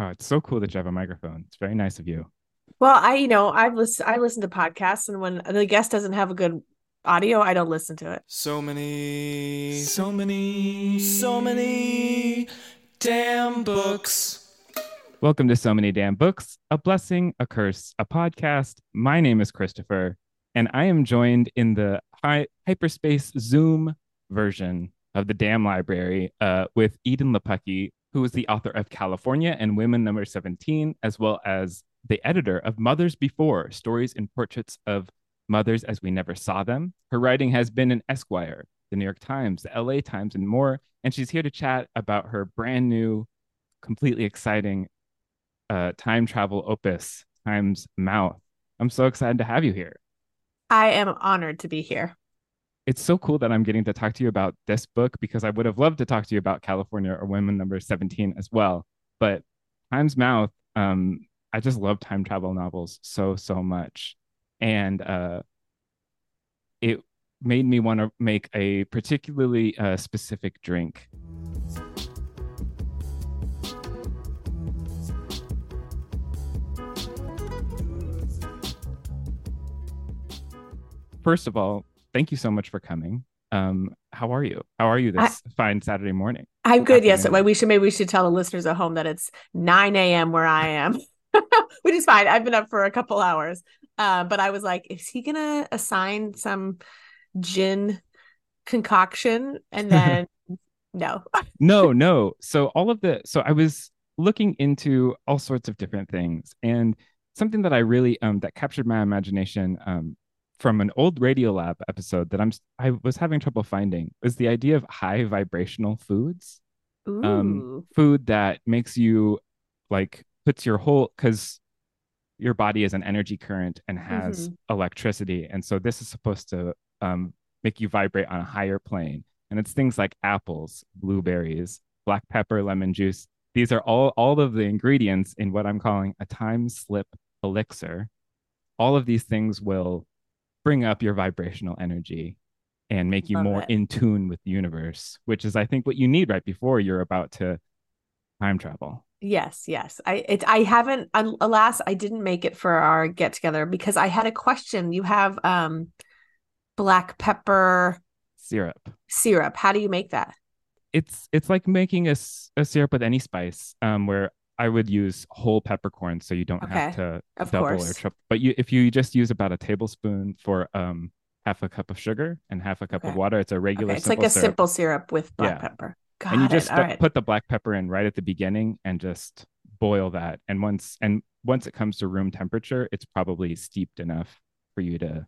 Oh, it's so cool that you have a microphone. It's very nice of you. Well, I, you know, I've listened. I listen to podcasts, and when the guest doesn't have a good audio, I don't listen to it. So many, so many, so many damn books. Welcome to So Many Damn Books, a blessing, a curse, a podcast. My name is Christopher, and I am joined in the hi- hyperspace Zoom version of the Damn Library uh, with Edan Lepucki, who is the author of California and Woman Number 17, as well as the editor of Mothers Before Stories and Portraits of Mothers as We Never Saw Them. Her writing has been in Esquire, the New York Times, the LA Times, and more. And she's here to chat about her brand new, completely exciting uh, time travel opus, Time's Mouth. I'm so excited to have you here. I am honored to be here. It's so cool that I'm getting to talk to you about this book because I would have loved to talk to you about California or Woman Number 17 as well. But Time's Mouth, um, I just love time travel novels so, so much. And uh, it made me want to make a particularly uh, specific drink. First of all, thank you so much for coming. Um, how are you? How are you this fine Saturday morning? I'm good. Yes. Afternoon. Well, we should maybe we should tell the listeners at home that it's 9 a.m. where I am, which is fine. I've been up for a couple hours. Uh, but I was like, is he gonna assign some gin concoction? And then no. no, no. So all of the so I was looking into all sorts of different things and something that I really um that captured my imagination um from an old Radiolab episode that I'm I was having trouble finding was the idea of high vibrational foods. Ooh. Um food that makes you like puts your whole cuz your body is an energy current and has electricity and so this is supposed to um make you vibrate on a higher plane and it's things like apples, blueberries, black pepper, lemon juice. These are all all of the ingredients in what I'm calling a time slip elixir. All of these things will bring up your vibrational energy and make you Love more it. in tune with the universe, which is I think what you need right before you're about to time travel. Yes, yes. I it I haven't alas I didn't make it for our get together because I had a question. You have um black pepper Syrup. syrup. How do you make that? It's it's like making a, a syrup with any spice um where I would use whole peppercorns so you don't have to of double or triple. But you if you just use about a tablespoon for um half a cup of sugar and half a cup of water, it's a regular Okay, it's like a syrup. simple syrup with black Yeah. pepper. Got and you it. just right. put the black pepper in right at the beginning and just boil that. And once and once it comes to room temperature, it's probably steeped enough for you to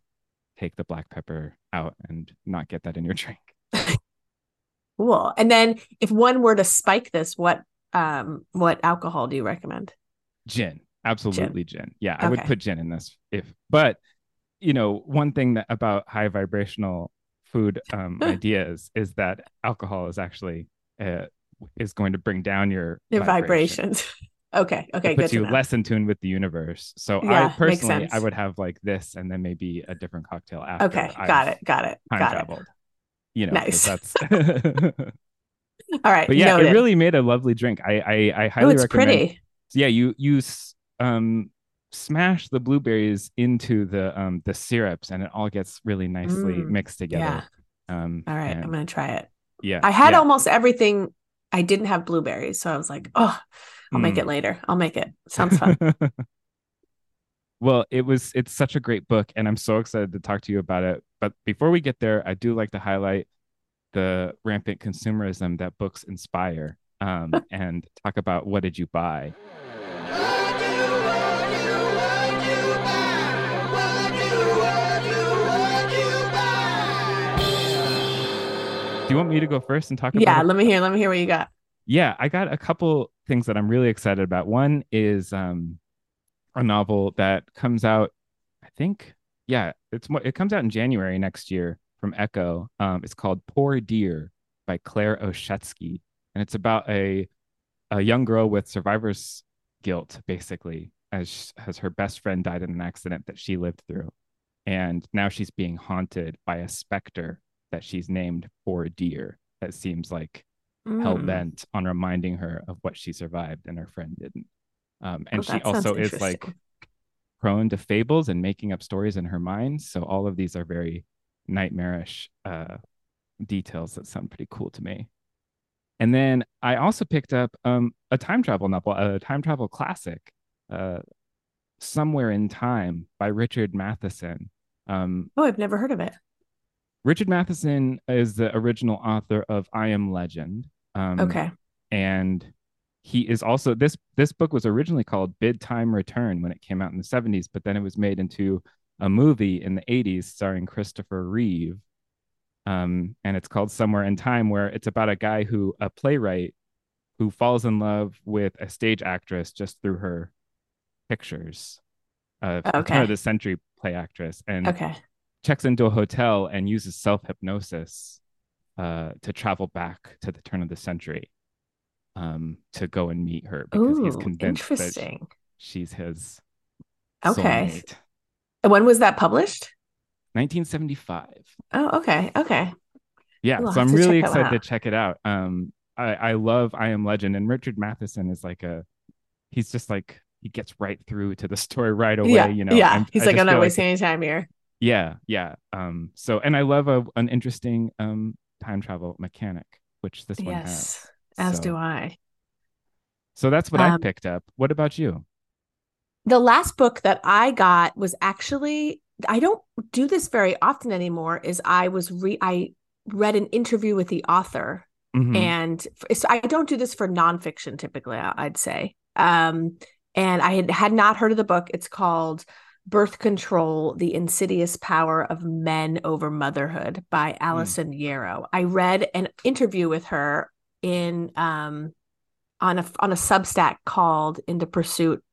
take the black pepper out and not get that in your drink. Cool. And then if one were to spike this, what um what alcohol do you recommend? Gin, absolutely gin. Yeah, I would put gin in this if, but you know, one thing that about high vibrational food um, ideas is that alcohol is actually uh, is going to bring down your Your vibration. vibrations. okay. Okay. it Good puts you know. less in tune with the universe. So Yeah, I personally, I would have like this and then maybe a different cocktail after. Okay. I've Got it. Got it. Time Got traveled. You know, Nice. that's. All right. but yeah, noted. it really made a lovely drink. I I, I Oh, highly it's recommend. pretty. Yeah, you you um smash the blueberries into the um the syrups and it all gets really nicely Mm, mixed together. yeah. Um, All right. and- I'm gonna try it. yeah. I had yeah. almost everything I didn't have blueberries, so I was like, oh, I'll make Mm. it later. I'll make it. Sounds fun. well, it was it's such a great book and I'm so excited to talk to you about it. But before we get there, I do like to highlight the rampant consumerism that books inspire um, and talk about what did you buy? Do you want me to go first and talk about yeah, it? let me hear. Let me hear what you got. Yeah, I got a couple things that I'm really excited about. One is um, a novel that comes out, I think, yeah, it's it comes out in January next year from Ecco. Um, it's called Poor Dear by Claire Oshetsky, and it's about a a young girl with survivor's guilt, basically, as as her best friend died in an accident that she lived through, and now she's being haunted by a specter that she's named Poor Dear. That seems like hell Mm. bent on reminding her of what she survived and her friend didn't. Um, and Oh, she also is like prone to fables and making up stories in her mind. So all of these are very nightmarish uh, details that sound pretty cool to me. And then I also picked up um, a time travel novel, a time travel classic, uh, Somewhere in Time by Richard Matheson. Um, Oh, I've never heard of it. Richard Matheson is the original author of I Am Legend. Um, Okay. and he is also this this book was originally called Bid Time Return when it came out in the 70s, but then it was made into a movie in the 80s starring Christopher Reeve. Um, and it's called Somewhere in Time, where it's about a guy who a playwright who falls in love with a stage actress just through her pictures. A turn of the century play actress, and Okay. checks into a hotel and uses self hypnosis uh, to travel back to the turn of the century um, to go and meet her because he's Ooh, convinced that she's his Okay. soulmate. And When was that published? 1975. Oh, okay. Okay. Yeah, I'll so I'm really check that one excited to check it out. Um, I, I love I Am Legend, and Richard Matheson is like a he's just like he gets right through to the story right away. yeah. You know, yeah. I'm- He's I like, I'm not feel like wasting any time here. Yeah, yeah. Um, so and I love a, an interesting um time travel mechanic, which this one has. Yes. As So- do I. So that's what I Um, picked up. What about you? The last book that I got was actually I don't do this very often anymore. Is I was re I read an interview with the author Mhm. and so I don't do this for nonfiction typically. I'd say, um, and I had had not heard of the book. It's called "Birth Control: The Insidious Power of Men Over Motherhood" by Alison Yarrow. I read an interview with her in um, on a on a Substack called "In the Pursuit."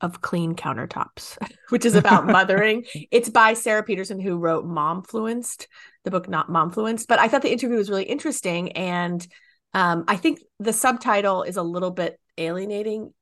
Of clean countertops, which is about mothering. It's by Sara Petersen, who wrote Momfluenced, the book not Momfluenced. But I thought the interview was really interesting, and um, I think the subtitle is a little bit alienating,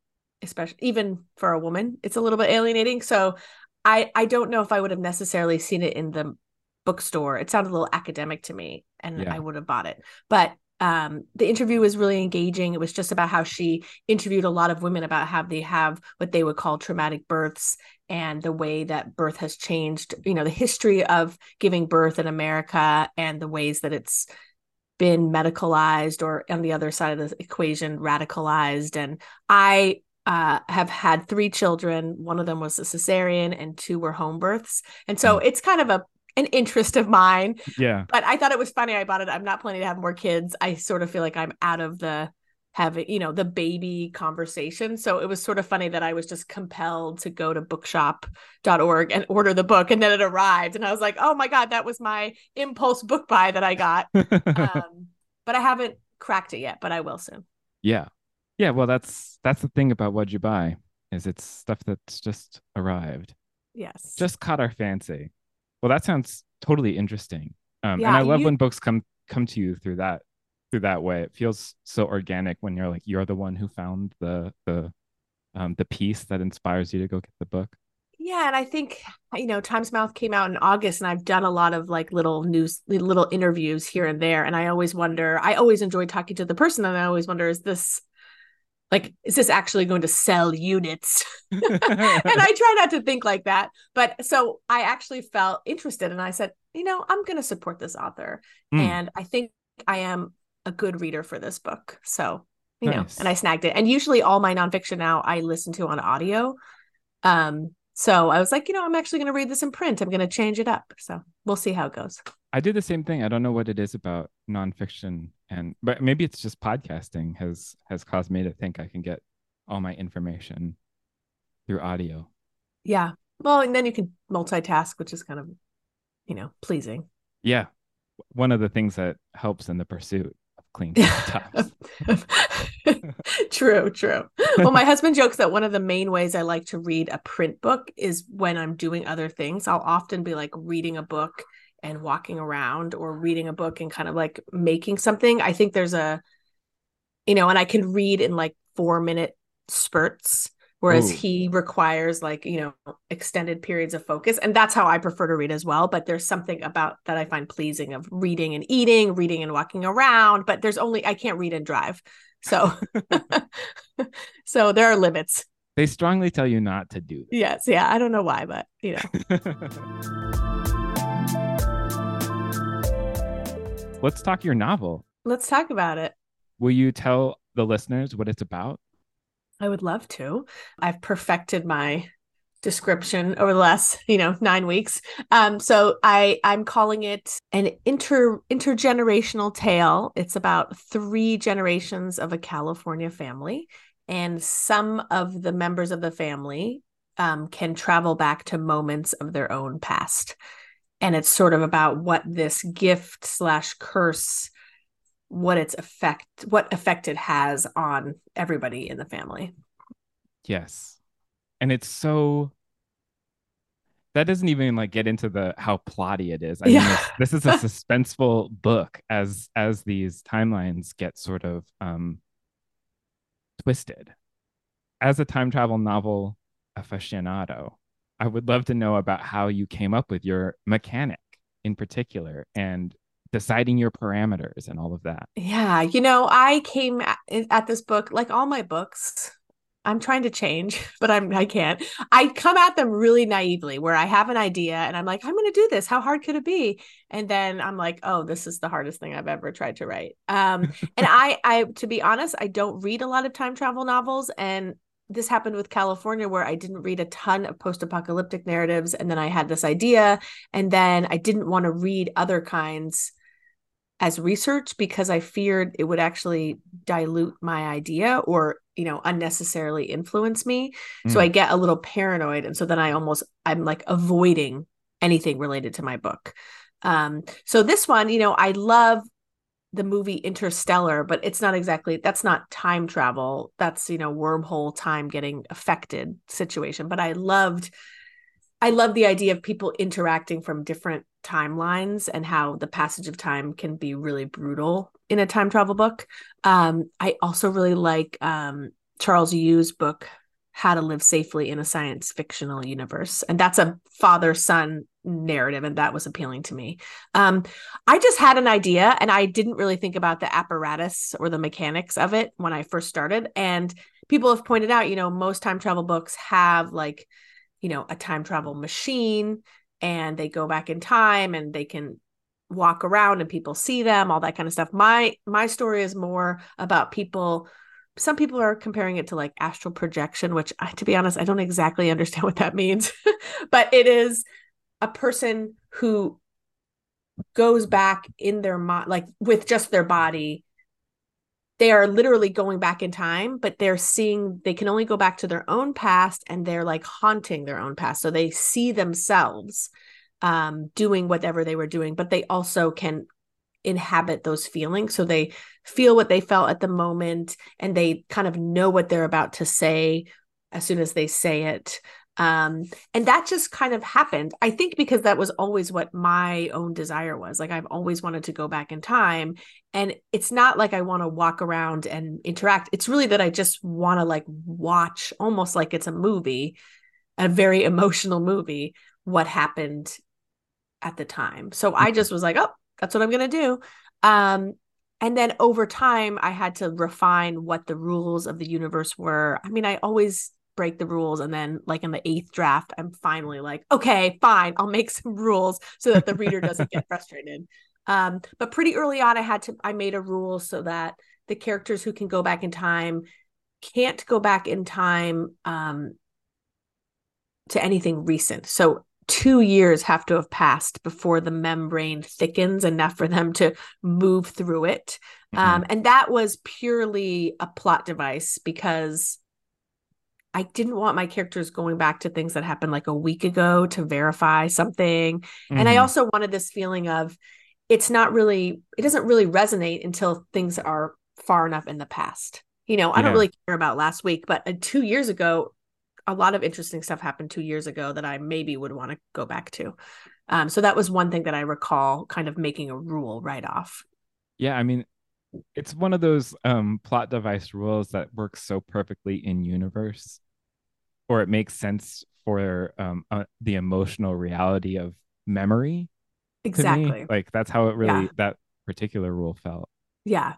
especially even for a woman. It's a little bit alienating. So I I don't know if I would have necessarily seen it in the bookstore. It sounded a little academic to me, and Yeah. I would have bought it. But um, the interview was really engaging. It was just about how she interviewed a lot of women about how they have what they would call traumatic births and the way that birth has changed. You know, the history of giving birth in America and the ways that it's been medicalized or on the other side of the equation radicalized and i uh, have had three children one of them was a cesarean and two were home births and so it's kind of a an interest of mine Yeah. but i thought it was funny i bought it i'm not planning to have more kids i sort of feel like i'm out of the having you know the baby conversation so it was sort of funny that i was just compelled to go to bookshop.org and order the book and then it arrived and i was like oh my god that was my impulse book buy that i got um, but I haven't cracked it yet, but I will soon. yeah. Yeah. Well, that's that's the thing about what you buy is it's stuff that's just arrived, Yes. just caught our fancy. Well, that sounds totally interesting. Um, and I love you- when books come come to you through that through that way. It feels so organic when you're like you're the one who found the the um the piece that inspires you to go get the book. yeah, and I think you know, Times Mouth came out in August, and I've done a lot of like little news, little interviews here and there, and I always wonder. I always enjoy talking to the person, and I always wonder, is this like, is this actually going to sell units? and I try not to think like that. But so I actually felt interested and I said, you know, I'm going to support this author. Mm. And I think I am a good reader for this book. So, you know, and I snagged it. And usually all my nonfiction now I listen to on audio. Um, so I was like, you know, I'm actually going to read this in print. I'm going to change it up. So we'll see how it goes. I do the same thing. I don't know what it is about nonfiction, and but maybe it's just podcasting has has caused me to think I can get all my information through audio. Yeah. Well, and then you can multitask, which is kind of, you know, pleasing. Yeah, one of the things that helps in the pursuit of clean tops. true, true. Well, my husband jokes that one of the main ways I like to read a print book is when I'm doing other things. I'll often be like reading a book and walking around or reading a book and kind of like making something. I think there's a, you know, and I can read in like four minute spurts. Whereas Ooh. he requires like, you know, extended periods of focus. And that's how I prefer to read as well. But there's something about that I find pleasing of reading and eating, reading and walking around. But there's only, I can't read and drive. So, so there are limits. They strongly tell you not to do Yes. Yeah. I don't know why, but you know, Let's talk your novel. let's talk about it. Will you tell the listeners what it's about? I would love to. I've perfected my description over the last, you know, nine weeks. Um, so I I'm calling it an inter intergenerational tale. It's about three generations of a California family, and some of the members of the family um, can travel back to moments of their own past. And it's sort of about what this gift slash curse what its effect what effect it has on everybody in the family Yes. And it's so that doesn't even like get into the how plotty it is. I mean, Yeah. this, this is a suspenseful book as as these timelines get sort of um twisted. As a time travel novel aficionado, I would love to know about how you came up with your mechanic in particular and deciding your parameters and all of that. yeah you know i came at, at this book like all my books i'm trying to change but i'm i can't. I come at them really naively where i have an idea and i'm like i'm going to do this. How hard could it be? And then i'm like oh this is the hardest thing i've ever tried to write. Um and i i to be honest i don't read a lot of time travel novels and this happened with California where I didn't read a ton of post-apocalyptic narratives and then I had this idea and then I didn't want to read other kinds as research because I feared it would actually dilute my idea or you know unnecessarily influence me so Mm. I get a little paranoid and so then I almost I'm like avoiding anything related to my book um so this one you know I love the movie Interstellar, but it's not exactly that's not time travel. That's you know wormhole time getting affected situation. But I loved I love the idea of people interacting from different timelines and how the passage of time can be really brutal in a time travel book. Um, I also really like um, Charles Yu's book How to Live Safely in a Science Fictional Universe, and that's a father son narrative, and that was appealing to me. Um, I just had an idea and I didn't really think about the apparatus or the mechanics of it when I first started. And people have pointed out, you know, most time travel books have like, you know, a time travel machine and they go back in time and they can walk around and people see them, all that kind of stuff. My my story is more about people some people are comparing it to like astral projection, which I, to be honest, I don't exactly understand what that means. but it is a person who goes back in their mind like with just their body they are literally going back in time but they're seeing they can only go back to their own past and they're like haunting their own past. So they see themselves um doing whatever they were doing but they also can inhabit those feelings. So they feel what they felt at the moment and they kind of know what they're about to say as soon as they say it um and that just kind of happened i think because that was always what my own desire was like i've always wanted to go back in time and it's not like i want to walk around and interact it's really that i just want to like watch almost like it's a movie a very emotional movie what happened at the time. So i just was like oh that's what i'm going to do. Um and then over time i had to refine what the rules of the universe were. I mean i always break the rules and then like in the eighth draft i'm finally like okay fine i'll make some rules so that the reader doesn't get frustrated Um, but pretty early on, I had to, I made a rule so that the characters who can go back in time can't go back in time um, to anything recent. So two years have to have passed before the membrane thickens enough for them to move through it. Mm-hmm. Um, and that was purely a plot device because I didn't want my characters going back to things that happened like a week ago to verify something. Mm-hmm. And I mm-hmm. also wanted this feeling of it's not really, it doesn't really resonate until things are far enough in the past. You know, I yeah. don't really care about last week, but uh, two years ago, a lot of interesting stuff happened two years ago that I maybe would want to go back to. Um, so that was one thing that I recall kind of making a rule right off. Yeah, I mean, it's one of those um, plot device rules that works so perfectly in universe, or it makes sense for um, uh, the emotional reality of memory. Exactly. Like that's how it really yeah. that particular rule felt. Yeah,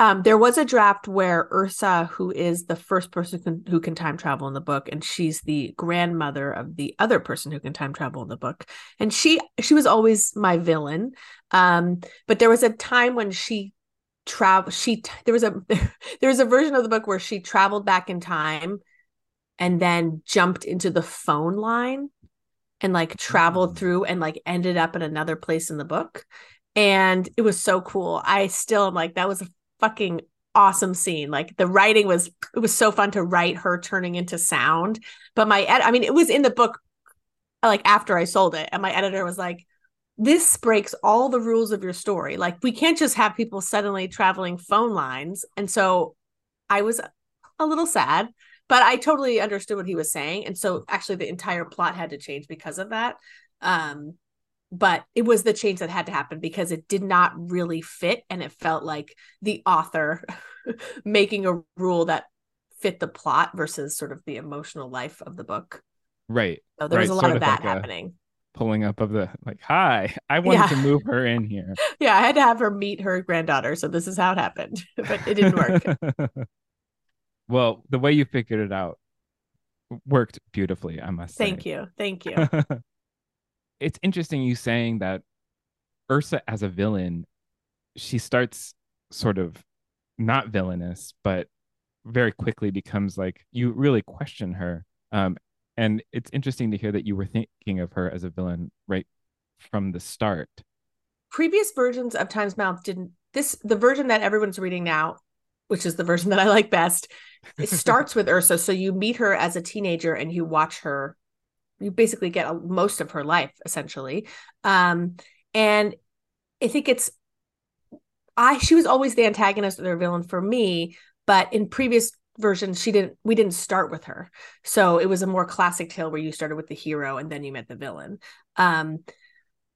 um, there was a draft where Ursa, who is the first person can, who can time travel in the book, and she's the grandmother of the other person who can time travel in the book, and she she was always my villain. Um, but there was a time when she travel she there was a there was a version of the book where she traveled back in time and then jumped into the phone line and like traveled mm. through and like ended up in another place in the book and it was so cool. I still am like that was a fucking awesome scene. Like the writing was it was so fun to write her turning into sound. But my ed- I mean it was in the book like after I sold it and my editor was like this breaks all the rules of your story. Like we can't just have people suddenly traveling phone lines. And so I was a little sad, but I totally understood what he was saying. And so actually the entire plot had to change because of that. Um but it was the change that had to happen because it did not really fit and it felt like the author making a rule that fit the plot versus sort of the emotional life of the book right so there right. was a lot sort of that like happening pulling up of the like hi i wanted yeah. to move her in here yeah i had to have her meet her granddaughter so this is how it happened but it didn't work well the way you figured it out worked beautifully i must thank say. you thank you it's interesting you saying that Ursa as a villain, she starts sort of not villainous, but very quickly becomes like you really question her. Um, and it's interesting to hear that you were thinking of her as a villain right from the start. Previous versions of Time's Mouth didn't this the version that everyone's reading now, which is the version that I like best, it starts with Ursa. So you meet her as a teenager and you watch her you basically get a, most of her life essentially um and i think it's i she was always the antagonist or the villain for me but in previous versions she didn't we didn't start with her so it was a more classic tale where you started with the hero and then you met the villain um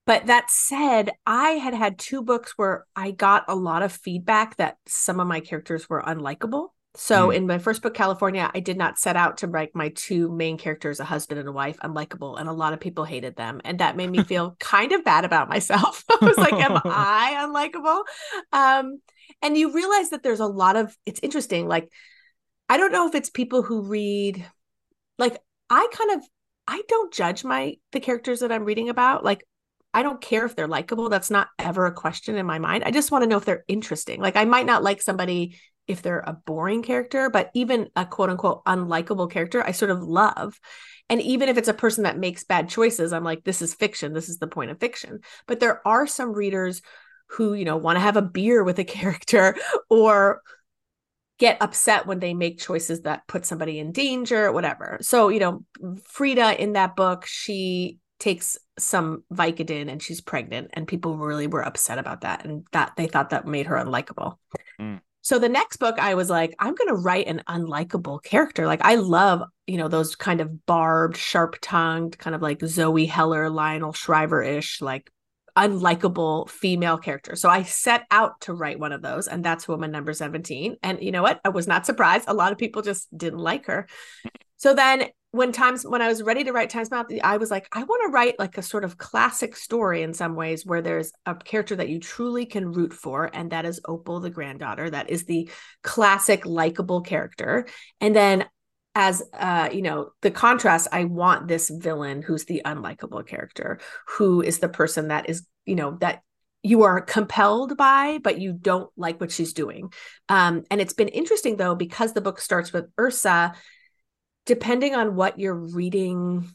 but that said i had had two books where i got a lot of feedback that some of my characters were unlikable so mm. in my first book, California, I did not set out to write my two main characters, a husband and a wife, unlikable. And a lot of people hated them. And that made me feel kind of bad about myself. I was like, am I unlikable? Um, and you realize that there's a lot of it's interesting. Like, I don't know if it's people who read like I kind of I don't judge my the characters that I'm reading about. Like I don't care if they're likable. That's not ever a question in my mind. I just want to know if they're interesting. Like I might not like somebody if they're a boring character, but even a quote unquote unlikable character, I sort of love. And even if it's a person that makes bad choices, I'm like, this is fiction. This is the point of fiction. But there are some readers who, you know, want to have a beer with a character or get upset when they make choices that put somebody in danger, whatever. So, you know, Frida in that book, she takes some Vicodin and she's pregnant, and people really were upset about that. And that they thought that made her unlikable. Mm. So the next book, I was like, I'm going to write an unlikable character. Like I love, you know, those kind of barbed, sharp tongued, kind of like Zoe Heller, Lionel Shriver ish, like unlikable female character. So I set out to write one of those, and that's woman number 17. And you know what? I was not surprised. A lot of people just didn't like her. So then when times when I was ready to write Times Mouth, I was like, I want to write like a sort of classic story in some ways where there's a character that you truly can root for, and that is Opal, the granddaughter. That is the classic likable character. And then as uh you know the contrast i want this villain who's the unlikable character who is the person that is you know that you are compelled by, but you don't like what she's doing. Um, and it's been interesting though, because the book starts with Ursa, depending on what your reading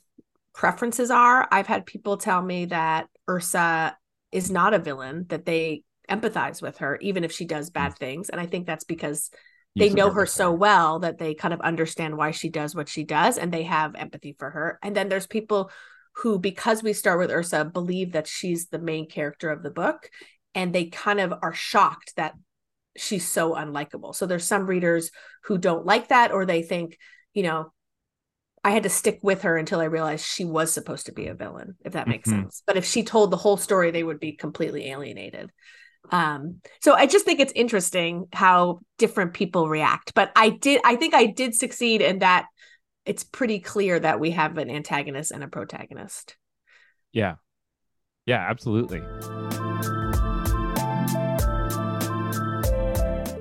preferences are, I've had people tell me that Ursa is not a villain, that they empathize with her, even if she does bad Mm. things. And I think that's because they know her so well that they kind of understand why she does what she does and they have empathy for her. And then there's people who, because we start with Ursa, believe that she's the main character of the book and they kind of are shocked that she's so unlikable. So there's some readers who don't like that or they think, you know, I had to stick with her until I realized she was supposed to be a villain, if that makes Mhm. sense. But if she told the whole story, they would be completely alienated. Um, so I just think it's interesting how different people react. But I did, I think I did succeed in that it's pretty clear that we have an antagonist and a protagonist. Yeah. Yeah, absolutely.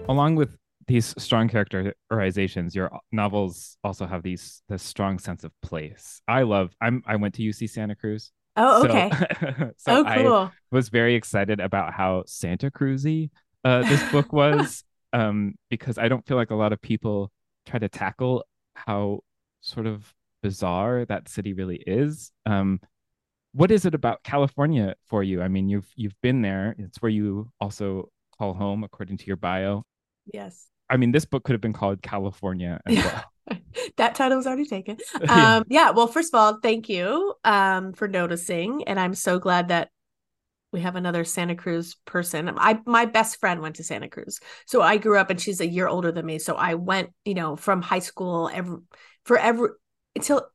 Along with these strong characterizations, your novels also have these this strong sense of place. I love I'm I went to UC Santa Cruz. Oh, okay. so oh, I cool. was very excited about how Santa Cruzy uh, this book was, um, because I don't feel like a lot of people try to tackle how sort of bizarre that city really is. Um, what is it about California for you? I mean, you've you've been there. It's where you also call home, according to your bio. yes. I mean, this book could have been called California as well. that title was already taken. Yeah. Um, yeah. Well, first of all, thank you um, for noticing, and I'm so glad that we have another Santa Cruz person. I my best friend went to Santa Cruz, so I grew up, and she's a year older than me. So I went, you know, from high school every for every until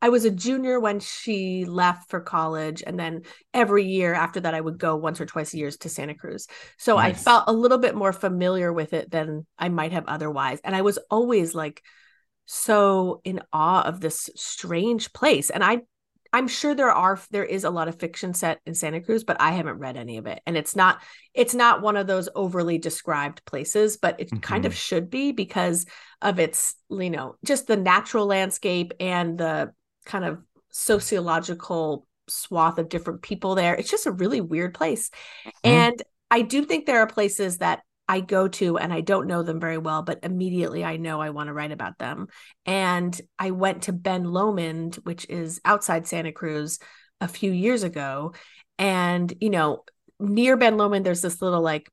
I was a junior when she left for college, and then every year after that, I would go once or twice a year to Santa Cruz. So I felt a little bit more familiar with it than I might have otherwise, and I was always like so in awe of this strange place. And i i'm sure there are there is a lot of fiction set in santa cruz but i haven't read any of it. And it's not it's not one of those overly described places but it kind of mm-hmm. should be because of its you know just the natural landscape and the kind of sociological swath of different people there. It's just a really weird place. Mm-hmm. And i do think there are places that I go to and I don't know them very well, but immediately I know I want to write about them. And I went to Ben Lomond, which is outside Santa Cruz, a few years ago. And, you know, near Ben Lomond, there's this little like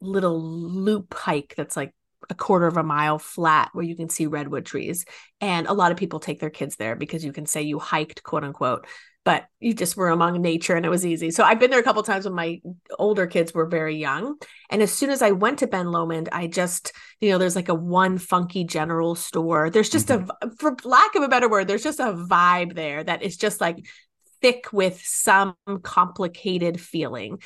little loop hike that's like a quarter of a mile flat where you can see redwood trees. And a lot of people take their kids there because you can say you hiked, quote unquote, but you just were among nature and it was easy. So I've been there a couple times when my older kids were very young. And as soon as I went to Ben Lomond, I just, you know, there's like a one funky general store. There's just a, for lack of a better word, there's just a vibe there that is just like thick with some complicated feeling.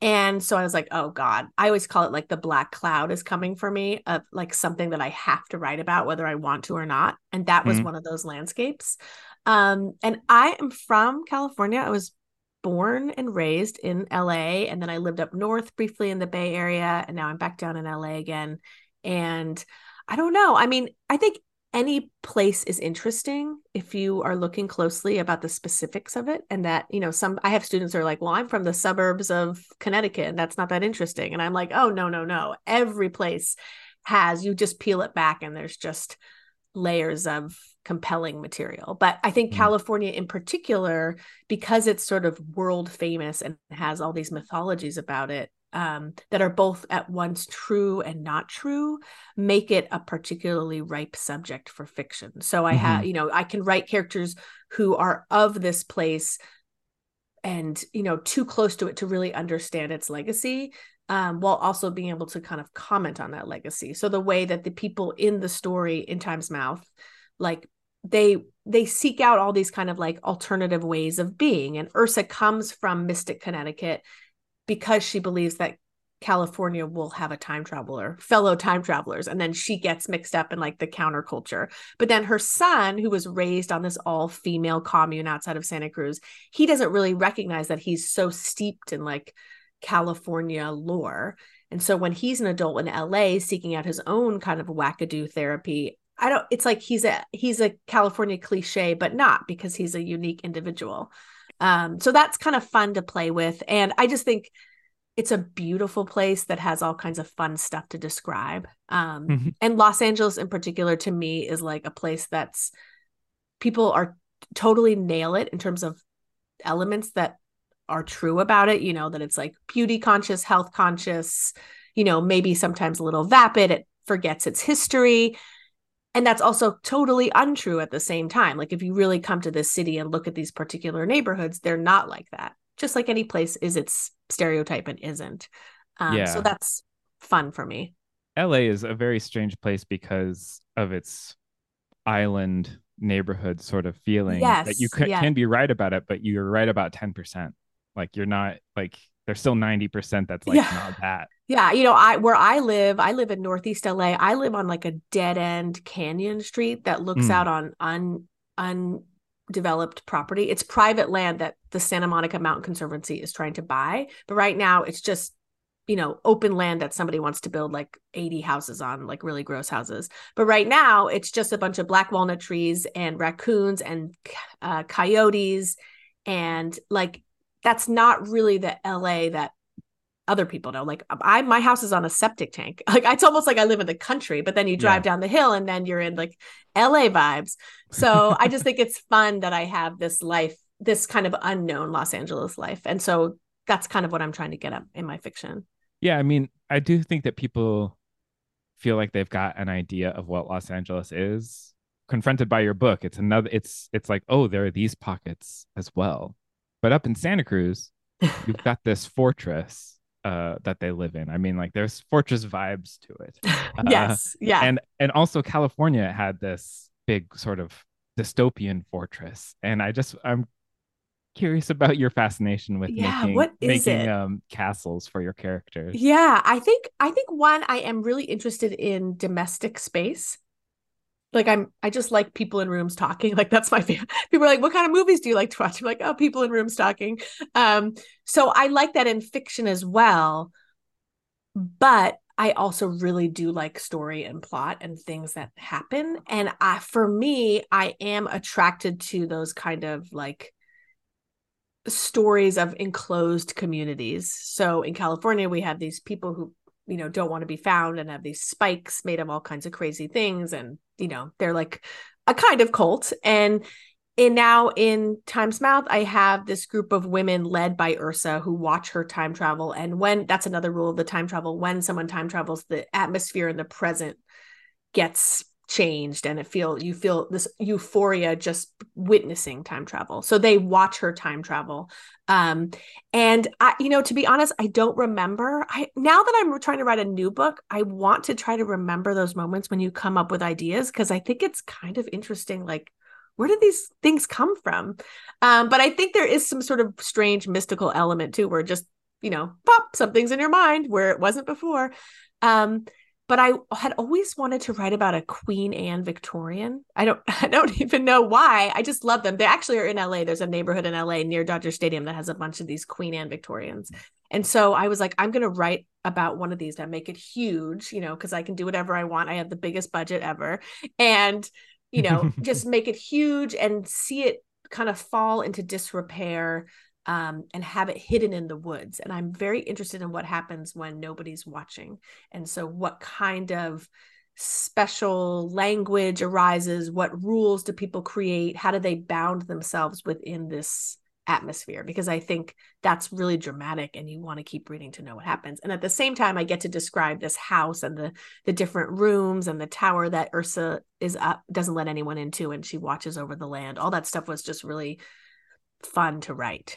And so I was like, oh God, I always call it like the black cloud is coming for me of like something that I have to write about, whether I want to or not. And that was Mhm. one of those landscapes. Um, and I am from California. I was born and raised in LA. And then I lived up north briefly in the Bay Area. And now I'm back down in LA again. And I don't know. I mean, I think any place is interesting if you are looking closely about the specifics of it and that you know some i have students are like well i'm from the suburbs of connecticut and that's not that interesting and i'm like oh no no no every place has you just peel it back and there's just layers of compelling material but i think Mm. california in particular because it's sort of world famous and has all these mythologies about it um, that are both at once true and not true make it a particularly ripe subject for fiction. So I have, you know, I can write characters who are of this place and, you know, too close to it to really understand its legacy. Um, while also being able to kind of comment on that legacy. So the way that the people in the story in Time's Mouth, like they they seek out all these kind of like alternative ways of being. And Ursa comes from Mystic, Connecticut, because she believes that California will have a time traveler, fellow time travelers, and then she gets mixed up in like the counterculture. But then her son, who was raised on this all female commune outside of Santa Cruz, he doesn't really recognize that he's so steeped in like California lore. And so when he's an adult in LA seeking out his own kind of wackadoo therapy, I don't it's like he's a he's a California cliche, but not because he's a unique individual. Um, so that's kind of fun to play with. And I just think it's a beautiful place that has all kinds of fun stuff to describe. Um, Mhm. and Los Angeles in particular to me is like a place that's people are totally nail it in terms of elements that are true about it, you know, that it's like beauty conscious, health conscious, you know, maybe sometimes a little vapid, it forgets its history. And that's also totally untrue at the same time. Like if you really come to this city and look at these particular neighborhoods, they're not like that. Just like any place is its stereotype and isn't. Um, Yeah. So that's fun for me. LA is a very strange place because of its island neighborhood sort of feeling yes, that you can, yeah. can be right about it, but you're right about 10%. Like you're not like there's still 90% that's like Yeah. not that. Yeah, you know, I where I live, I live in Northeast LA. I live on like a dead end canyon street that looks Mm. out on un undeveloped property. It's private land that the Santa Monica Mountain Conservancy is trying to buy, but right now it's just you know open land that somebody wants to build like 80 houses on like really gross houses but right now it's just a bunch of black walnut trees and raccoons and uh, coyotes and like that's not really the la that other people know. Like I, my house is on a septic tank. Like it's almost like I live in the country, but then you drive down the hill and then you're in like LA vibes. So I just think it's fun that I have this life, this kind of unknown Los Angeles life. And so that's kind of what I'm trying to get at in my fiction. Yeah, I mean, I do think that people feel like they've got an idea of what Los Angeles is. Confronted by your book, it's another it's it's like, oh, there are these pockets as well. But up in Santa Cruz, you've got this fortress uh that they live in. I mean, like there's fortress vibes to it. Uh, yes. Yeah. And and also California had this big sort of dystopian fortress. And I just I'm curious about your fascination with Yeah, making what is making it? um castles for your characters. Yeah, I think I think one I am really interested in domestic space. Like I'm I just like people in rooms talking. Like that's my favorite. People are like, "What kind of movies do you like to watch?" I'm like, "Oh, people in rooms talking." Um so I like that in fiction as well. But I also really do like story and plot and things that happen and I for me I am attracted to those kind of like stories of enclosed communities. So in California, we have these people who, you know, don't want to be found and have these spikes made of all kinds of crazy things. And, you know, they're like a kind of cult. And and now in Time's Mouth, I have this group of women led by Ursa who watch her time travel. And when that's another rule of the time travel, when someone time travels, the atmosphere in the present gets changed and it feel you feel this euphoria just witnessing time travel. So they watch her time travel. Um and i you know to be honest i don't remember. I now that i'm trying to write a new book i want to try to remember those moments when you come up with ideas because i think it's kind of interesting like where did these things come from? Um but i think there is some sort of strange mystical element too where just you know pop something's in your mind where it wasn't before. Um but I had always wanted to write about a Queen Anne Victorian. I don't I don't even know why. I just love them. They actually are in LA. There's a neighborhood in LA near Dodger Stadium that has a bunch of these Queen Anne Victorians. And so I was like, I'm gonna write about one of these and make it huge, you know, because I can do whatever I want. I have the biggest budget ever. And, you know, just make it huge and see it kind of fall into disrepair um, and have it hidden in the woods. And I'm very interested in what happens when nobody's watching. And so, what kind of special language arises? What rules do people create? How do they bound themselves within this atmosphere? Because I think that's really dramatic and you want to keep reading to know what happens. And at the same time, I get to describe this house and the the different rooms and the tower that Ursa is up, doesn't let anyone into, and she watches over the land. All that stuff was just really fun to write.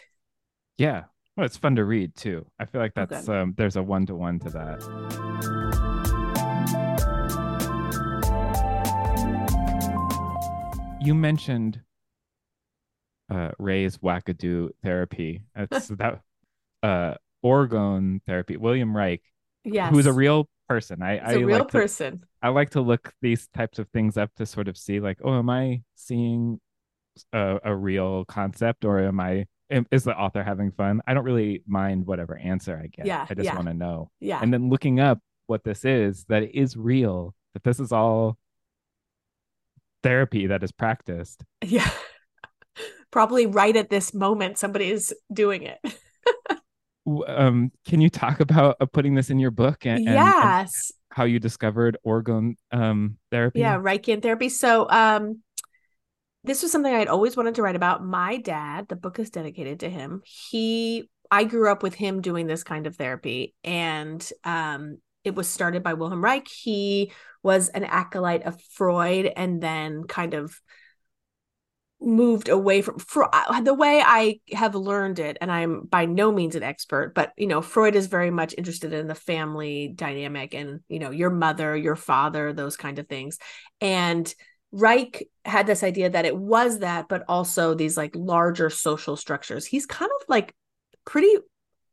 Yeah. Well, it's fun to read too. I feel like Oh, that's good. um there's a one to one to that. You mentioned uh Ray's wackadoo therapy. That's that uh orgone therapy. William Reich, Yes. who is a real person. I a real like to, person. I like to look these types of things up to sort of see like, oh, am I seeing a, a real concept or am I is the author having fun? I don't really mind whatever answer I get. Yeah, I just yeah. want to know. Yeah. And then looking up what this is, that it is real, that this is all therapy that is practiced. yeah. Probably right at this moment, somebody is doing it. um, can you talk about uh, putting this in your book and, and- and yes. how you discovered orgone um, therapy? Yeah, Reichian therapy. So um this was something I'd always wanted to write about. My dad, the book is dedicated to him. He I grew up with him doing this kind of therapy and um it was started by Wilhelm Reich. He was an acolyte of Freud and then kind of moved away from Freud. The way I have learned it, and I'm by no means an expert, but you know, Freud is very much interested in the family dynamic and you know, your mother, your father, those kind of things. And Reich had this idea that it was that, but also these like larger social structures. He's kind of like pretty.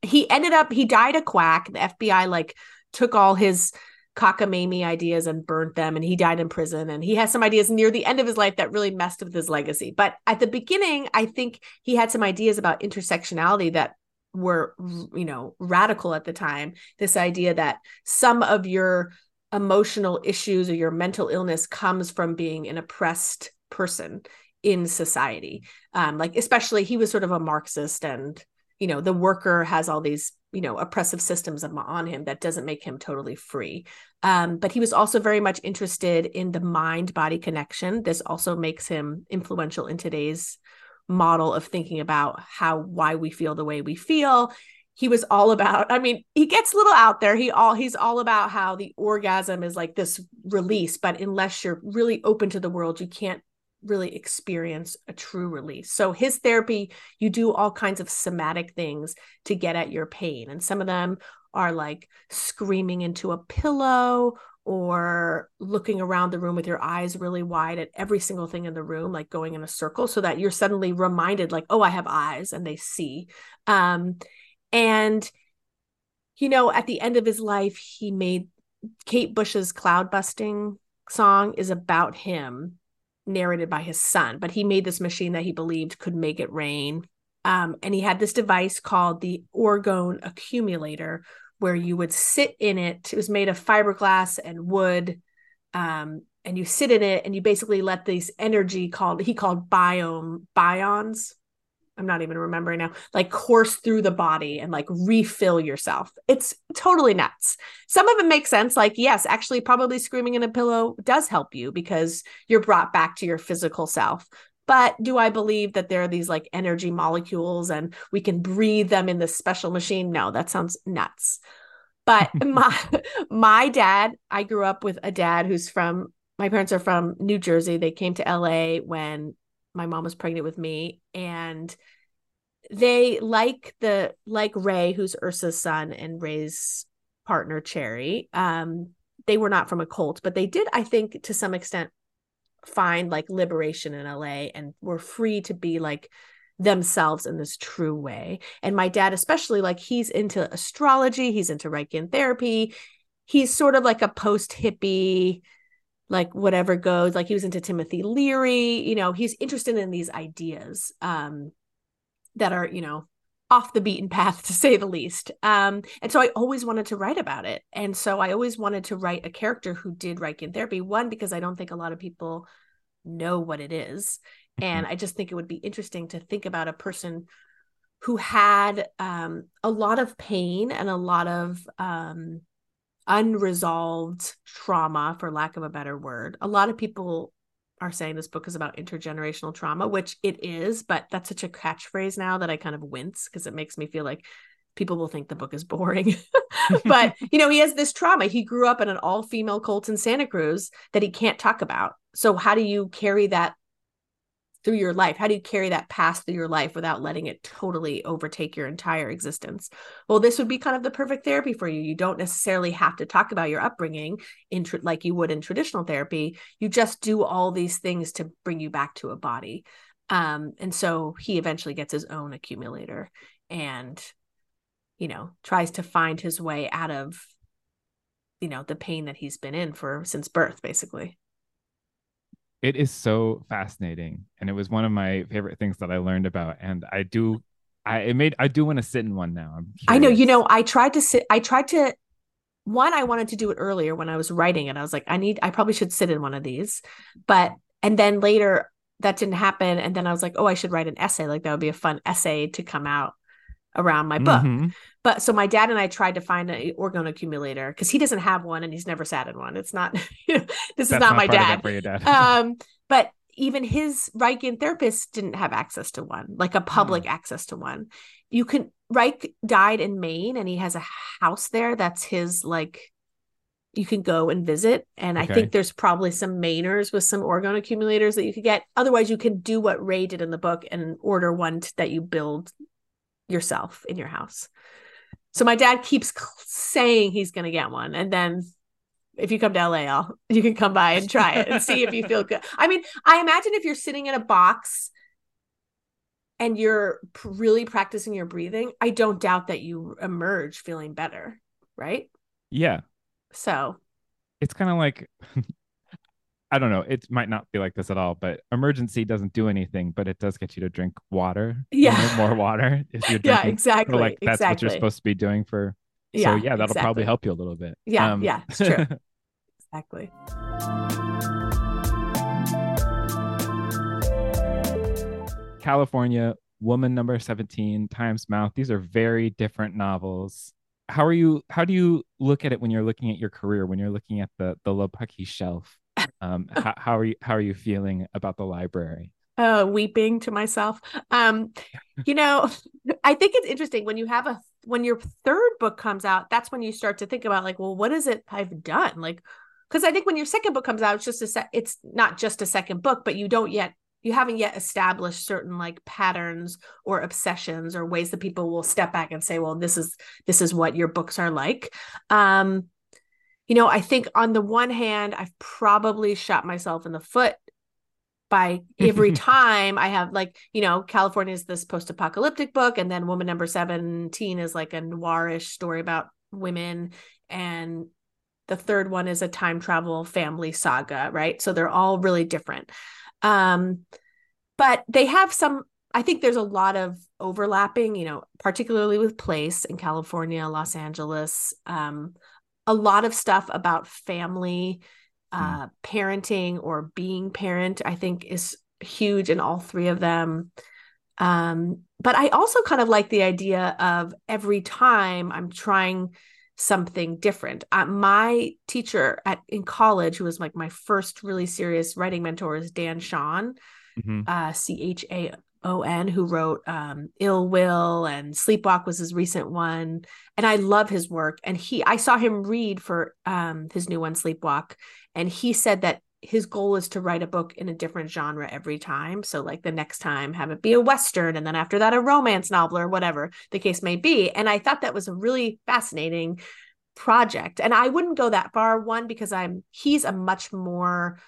He ended up he died a quack. The FBI like took all his cockamamie ideas and burnt them and he died in prison and he has some ideas near the end of his life that really messed with his legacy but at the beginning i think he had some ideas about intersectionality that were you know radical at the time this idea that some of your emotional issues or your mental illness comes from being an oppressed person in society. Um like especially he was sort of a marxist and you know the worker has all these you know oppressive systems on him that doesn't make him totally free. Um, but he was also very much interested in the mind body connection. This also makes him influential in today's model of thinking about how why we feel the way we feel he was all about i mean he gets a little out there he all he's all about how the orgasm is like this release but unless you're really open to the world you can't really experience a true release. So his therapy, you do all kinds of somatic things to get at your pain. And some of them are like screaming into a pillow or looking around the room with your eyes really wide at every single thing in the room like going in a circle so that you're suddenly reminded like oh I have eyes and they see. Um and you know at the end of his life he made Kate Bush's cloud busting song is about him narrated by his son, but he made this machine that he believed could make it rain. Um, and he had this device called the orgone accumulator, where you would sit in it. It was made of fiberglass and wood. Um, and you sit in it and you basically let these energy called he called biome bions I'm not even remembering now, like course through the body and like refill yourself. It's totally nuts. Some of it makes sense. Like, yes, actually, probably screaming in a pillow does help you because you're brought back to your physical self. But do I believe that there are these like energy molecules and we can breathe them in this special machine? No, that sounds nuts. But my my dad, I grew up with a dad who's from my parents are from New Jersey. They came to LA when my mom was pregnant with me and they like the like ray who's ursa's son and ray's partner cherry um they were not from a cult but they did i think to some extent find like liberation in la and were free to be like themselves in this true way. And my dad especially like he's into astrology he's into reichian therapy. He's sort of like a post hippie like whatever goes like he was into timothy leary you know he's interested in these ideas um that are you know off the beaten path to say the least um and so i always wanted to write about it and so i always wanted to write a character who did reichian therapy one because i don't think a lot of people know what it is and i just think it would be interesting to think about a person who had um, a lot of pain and a lot of um, unresolved trauma, for lack of a better word. A lot of people are saying this book is about intergenerational trauma, which it is, but that's such a catchphrase now that I kind of wince because it makes me feel like people will think the book is boring. but, you know, he has this trauma. He grew up in an all female cult in Santa Cruz that he can't talk about. So, how do you carry that through your life? How do you carry that past through your life without letting it totally overtake your entire existence? Well, this would be kind of the perfect therapy for you. You don't necessarily have to talk about your upbringing in tr- like you would in traditional therapy. You just do all these things to bring you back to a body. Um, and so he eventually gets his own accumulator and, you know, tries to find his way out of, you know, the pain that he's been in for since birth, basically it is so fascinating and it was one of my favorite things that i learned about and i do i it made i do want to sit in one now i know you know i tried to sit i tried to one i wanted to do it earlier when i was writing it i was like i need i probably should sit in one of these but and then later that didn't happen and then i was like oh i should write an essay like that would be a fun essay to come out around my book. Mhm. But so my dad and I tried to find an orgone accumulator because he doesn't have one and he's never sat in one. It's not, this is That's not, my part of it dad. for your dad. Um, but even his Reichian therapist didn't have access to one, like a public access to one. You can Reich died in Maine and he has a house there that's his like you can go and visit. And I think there's probably some Mainers with some orgone accumulators that you could get. Otherwise, you can do what Ray did in the book and order one that you build yourself in your house. So my dad keeps saying he's going to get one, and then if you come to LA, I'll, you can come by and try it and see if you feel good. I mean, I imagine if you're sitting in a box and you're really practicing your breathing, I don't doubt that you emerge feeling better, right? yeah. So It's kind of like I don't know. It might not be like this at all, but emergency doesn't do anything, but it does get you to drink water. Yeah. more water if you're drinking. yeah, exactly. So like that's what you're supposed to be doing for. yeah, so yeah, that'll probably help you a little bit. Yeah, Um, yeah, it's true. Exactly. California, Woman Number 17, Time's Mouth. These are very different novels. How are you how do you look at it when you're looking at your career, when you're looking at the the Lepucki shelf? Um how, how are you how are you feeling about the library? uh weeping to myself. Um you know i think it's interesting when you have a when your third book comes out that's when you start to think about like well what is it i've done? Like because i think when your second book comes out it's just a set it's not just a second book but you don't yet you haven't yet established certain like patterns or obsessions or ways that people will step back and say well this is this is what your books are like. Um you know i think on the one hand i've probably shot myself in the foot by every time I have like, you know, California is this post-apocalyptic book, and then Woman Number 17 is like a noirish story about women, and the third one is a time travel family saga, right? So they're all really different. Um, but they have some, I think there's a lot of overlapping, you know, particularly with place in California, Los Angeles, um, a lot of stuff about family uh parenting or being parent i think is huge in all three of them. Um but i also kind of like the idea of every time i'm trying something different. Uh, my teacher at in college who was like my first really serious writing mentor is Dan Chaon Mhm. uh c-h-a-o-n who wrote um ill will and sleepwalk was his recent one. And i love his work. And he i saw him read for um his new one sleepwalk. And he said that his goal is to write a book in a different genre every time. So like the next time have it be a western and then after that a romance novel or whatever the case may be. And i thought that was a really fascinating project. And i wouldn't go that far one because i'm he's a much more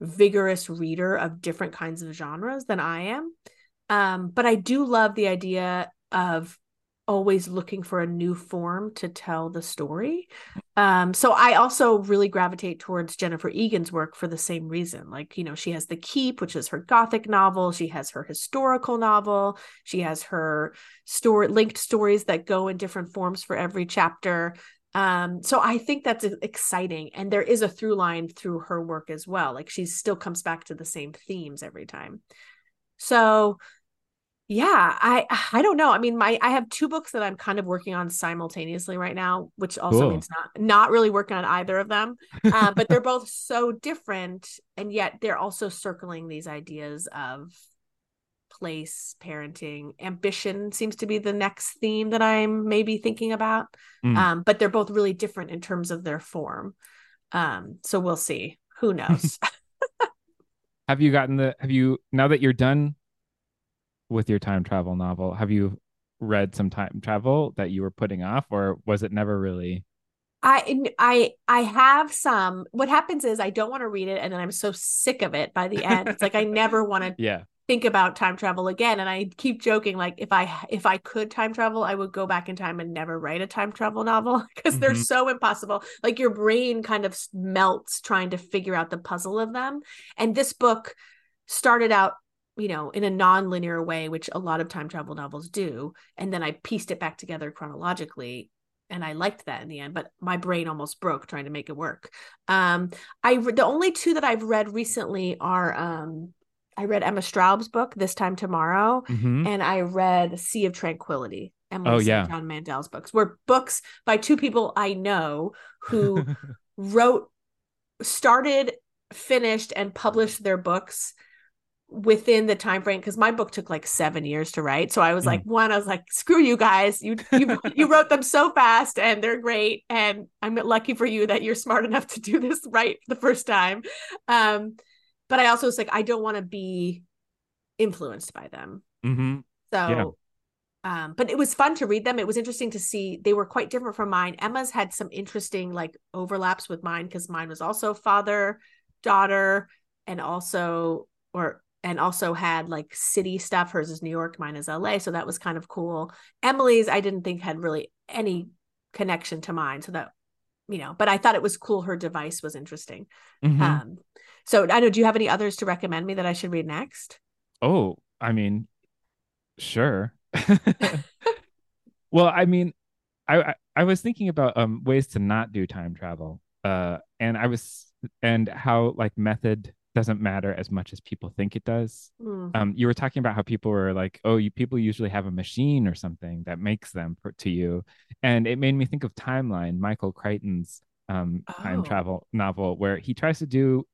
vigorous reader of different kinds of genres than i am. Um but i do love the idea of always looking for a new form to tell the story. Um so i also really gravitate towards jennifer egan's work for the same reason. Like you know she has the keep which is her gothic novel. She has her historical novel. She has her story linked stories that go in different forms for every chapter um so i think that's exciting and there is a through line through her work as well like she still comes back to the same themes every time so yeah i i don't know i mean my i have two books that i'm kind of working on simultaneously right now which also Cool. means not not really working on either of them uh, but they're both so different and yet they're also circling these ideas of place parenting ambition seems to be the next theme that i'm maybe thinking about Mm. um, but they're both really different in terms of their form um, so we'll see who knows Have you gotten the have you now that you're done with your time travel novel, have you read some time travel that you were putting off or was it never really I I I have some. What happens is I don't want to read it, and then I'm so sick of it by the end. It's like I never want to Yeah. Think about time travel again. And I keep joking, like if I if I could time travel, I would go back in time and never write a time travel novel because they're Mhm. so impossible. Like your brain kind of melts trying to figure out the puzzle of them. And this book started out you know in a non-linear way which a lot of time travel novels do and then i pieced it back together chronologically and I liked that in the end, but my brain almost broke trying to make it work. Um, I the only two that I've read recently are um, I read Emma Straub's book This Time Tomorrow, Mhm. and I read Sea of Tranquility. Emily Oh, yeah. John Mandel's books were books by two people I know who wrote, started, finished, and published their books within the time frame because my book took like seven years to write so i was Mm. like one i was like screw you guys you you, you wrote them so fast and they're great and i'm lucky for you that you're smart enough to do this right the first time um but i also was like i don't want to be influenced by them. Hmm so um but it was fun to read them. It was interesting to see they were quite different from mine. Emma's had some interesting like overlaps with mine because mine was also father daughter and also or and also had like city stuff. Hers is new york mine is la so that was kind of cool. Emily's i didn't think had really any connection to mine so that you know but i thought it was cool her device was interesting. Hmm um so i know do you have any others to recommend me that i should read next Oh, I mean, sure. well, I mean, I, I I was thinking about um ways to not do time travel. Uh, and I was and how like method doesn't matter as much as people think it does. Hmm. Um, you were talking about how people were like, oh, you people usually have a machine or something that makes them for, to you, and it made me think of Timeline, Michael Crichton's um time Oh. travel novel, where he tries to do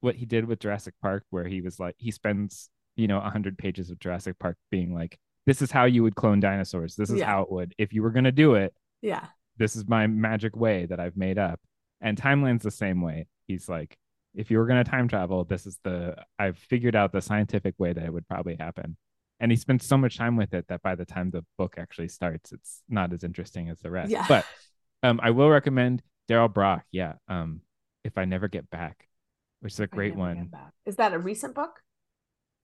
what he did with Jurassic Park, where he was like, he spends you know a hundred pages of Jurassic Park being like, this is how you would clone dinosaurs. This is Yeah. how it would if you were gonna do it. yeah This is my magic way that I've made up. And Timeline's the same way. He's like, if you were gonna time travel, this is the I've figured out the scientific way that it would probably happen. And he spends so much time with it that by the time the book actually starts, it's not as interesting as the rest. Yeah. But um, I will recommend Darryl Brock. Yeah. Um, if I never get back, which is a great one. is that a recent book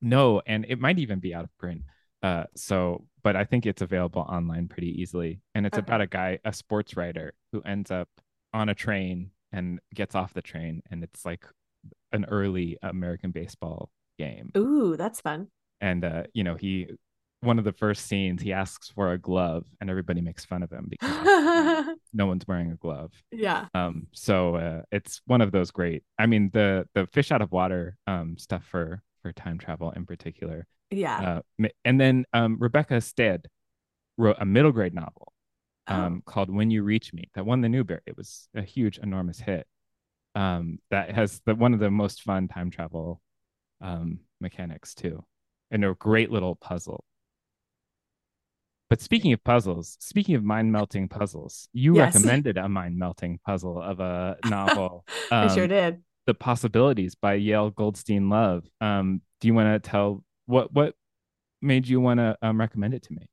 No, and it might even be out of print. Uh, so, but I think it's available online pretty easily. And it's Okay. about a guy, a sports writer, who ends up on a train and gets off the train, and it's like an early American baseball game. ooh that's fun And uh, you know, he one of the first scenes, he asks for a glove, and everybody makes fun of him because no one's wearing a glove. yeah Um, so uh, it's one of those great. I mean, the the fish out of water um stuff for for time travel in particular yeah uh, and then um, Rebecca Stead wrote a middle grade novel Oh. um, called When You Reach Me that won the Newbery. It was a huge, enormous hit. Um, that has the one of the most fun time travel um, mechanics too, and a great little puzzle. But speaking of puzzles, speaking of mind melting puzzles, you Yes. recommended a mind melting puzzle of a novel. i sure um, did the possibilities by Yael Goldstein-Love. Um, do you want to tell what what made you want to um, recommend it to me?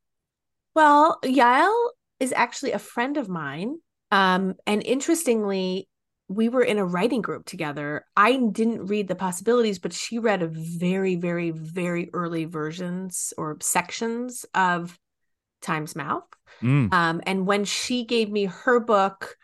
Well, Yael is actually a friend of mine. Um, and interestingly, we were in a writing group together. I didn't read the possibilities, but she read a very, very, very early versions or sections of Time's Mouth. Mm, Um, and when she gave me her book,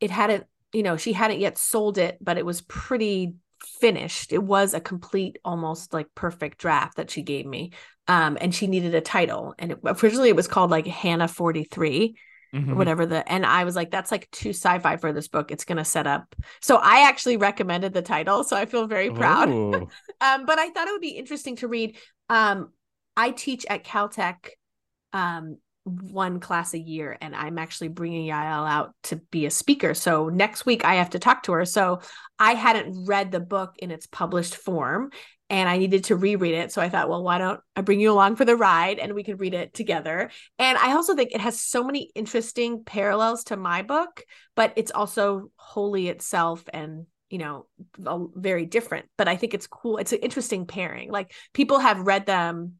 it hadn't, you know, she hadn't yet sold it, but it was pretty finished. It was a complete, almost like perfect draft that she gave me. Um, and she needed a title. And it, originally it was called like Hannah 43 mhm. whatever the and I was like, that's like too sci-fi for this book. It's gonna set up. So I actually recommended the title. So I feel very proud. Um, but I thought it would be interesting to read. Um, I teach at Caltech um, one class a year, and I'm actually bringing Yael out to be a speaker. So next week I have to talk to her. So I hadn't read the book in its published form, and I needed to reread it. So I thought, well, why don't I bring you along for the ride, and we could read it together. And I also think it has so many interesting parallels to my book, but it's also wholly itself and you know very different but i think it's cool it's an interesting pairing like people have read them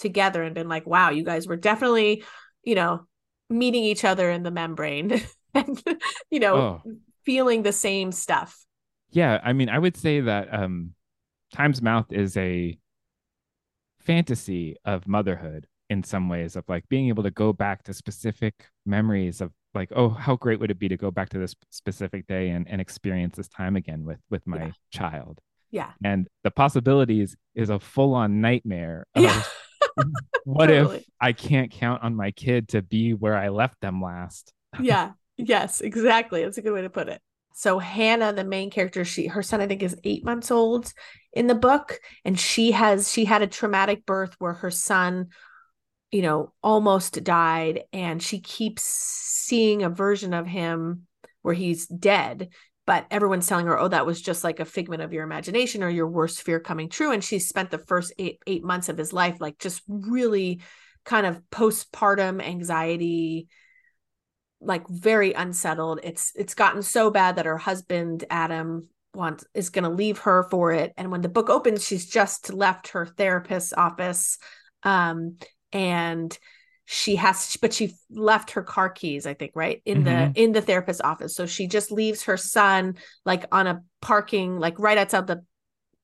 together and been like wow you guys were definitely you know meeting each other in the membrane and you know Oh. feeling the same stuff Yeah, I mean, I would say that um, Time's Mouth is a fantasy of motherhood in some ways, of like being able to go back to specific memories of like, oh, how great would it be to go back to this specific day and, and experience this time again with with my Yeah. child. yeah And the possibilities is a full on nightmare of yeah what Totally. if I can't count on my kid to be where I left them last? yeah yes exactly that's a good way to put it so hannah the main character she her son i think is eight months old in the book and she has she had a traumatic birth where her son you know, almost died and she keeps seeing a version of him where he's dead but everyone's telling her oh that was just like a figment of your imagination or your worst fear coming true and she spent the first 8 8 months of his life like just really kind of postpartum anxiety like very unsettled. It's it's gotten so bad that her husband Adam wants is going to leave her for it and when the book opens she's just left her therapist's office um and she has but she left her car keys i think right in mm-hmm. the in the therapist's office so she just leaves her son like on a parking like right outside the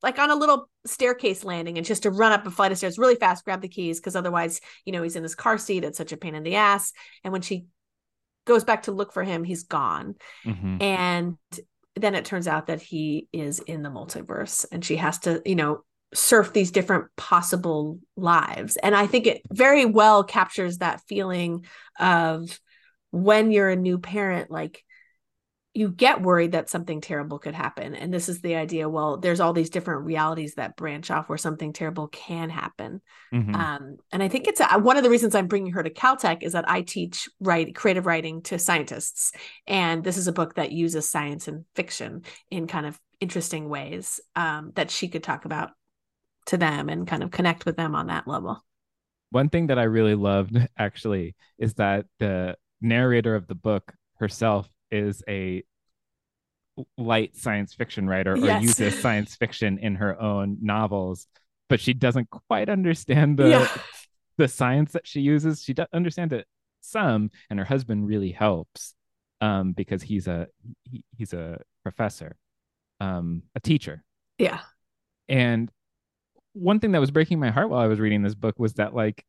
like on a little staircase landing and just to run up a flight of stairs really fast grab the keys because otherwise you know he's in his car seat it's such a pain in the ass and when she goes back to look for him he's gone mm-hmm. and then it turns out that he is in the multiverse and she has to you know surf these different possible lives. And I think it very well captures that feeling of when you're a new parent, like you get worried that something terrible could happen. And this is the idea well, there's all these different realities that branch off where something terrible can happen. Mm-hmm. Um, and I think it's a, one of the reasons I'm bringing her to Caltech is that I teach write, creative writing to scientists. And this is a book that uses science and fiction in kind of interesting ways um, that she could talk about to them and kind of connect with them on that level. One thing that I really loved actually is that the narrator of the book herself is a light science fiction writer or yes. uses science fiction in her own novels, but she doesn't quite understand the yeah. the science that she uses. She does understand it some, and her husband really helps um, because he's a he, he's a professor, um, a teacher. Yeah, and one thing that was breaking my heart while I was reading this book was that like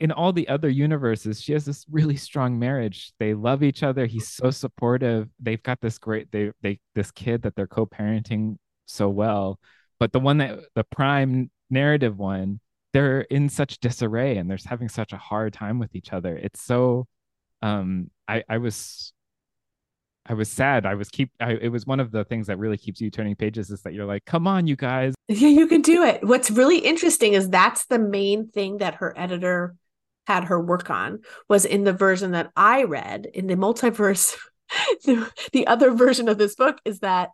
in all the other universes, she has this really strong marriage. They love each other. He's so supportive. They've got this great they they this kid that they're co-parenting so well. But the one that the prime narrative one, they're in such disarray and they're having such a hard time with each other. It's so um I I was I was sad. I was keep. I, it was one of the things that really keeps you turning pages is that you're like, come on, you guys. Yeah, you can do it. What's really interesting is that's the main thing that her editor had her work on was in the version that I read in the multiverse. the, the other version of this book is that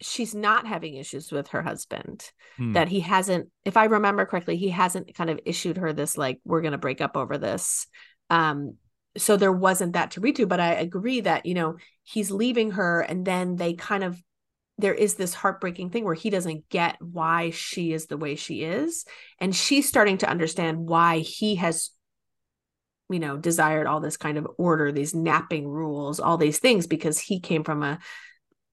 she's not having issues with her husband hmm. that he hasn't if i remember correctly he hasn't kind of issued her this like we're going to break up over this um so there wasn't that to read to but i agree that you know he's leaving her and then they kind of there is this heartbreaking thing where he doesn't get why she is the way she is. And she's starting to understand why he has you know desired all this kind of order these napping rules all these things because he came from a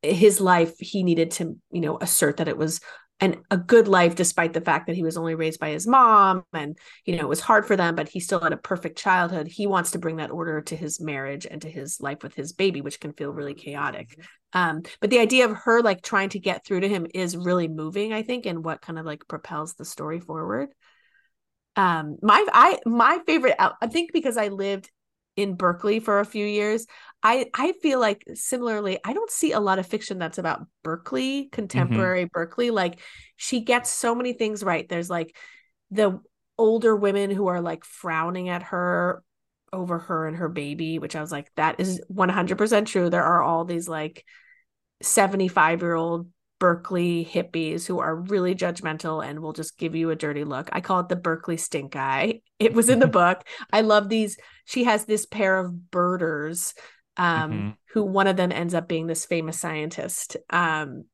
his life he needed to you know assert that it was and a good life despite the fact that he was only raised by his mom and you know it was hard for them but he still had a perfect childhood. He wants to bring that order to his marriage and to his life with his baby which can feel really chaotic. Um, but the idea of her like trying to get through to him is really moving i think and what kind of like propels the story forward. Um my i my favorite i think because i lived in Berkeley for a few years. I I feel like similarly, I don't see a lot of fiction that's about Berkeley, contemporary mm-hmm. Berkeley. Like she gets so many things right. There's like the older women who are like frowning at her over her and her baby, which I was like, that is 100% true. There are all these like 75 year old Berkeley hippies who are really judgmental and will just give you a dirty look. I call it the Berkeley stink eye. It was in the book. I love these. She has this pair of birders, um, mm-hmm. who one of them ends up being this famous scientist. Um,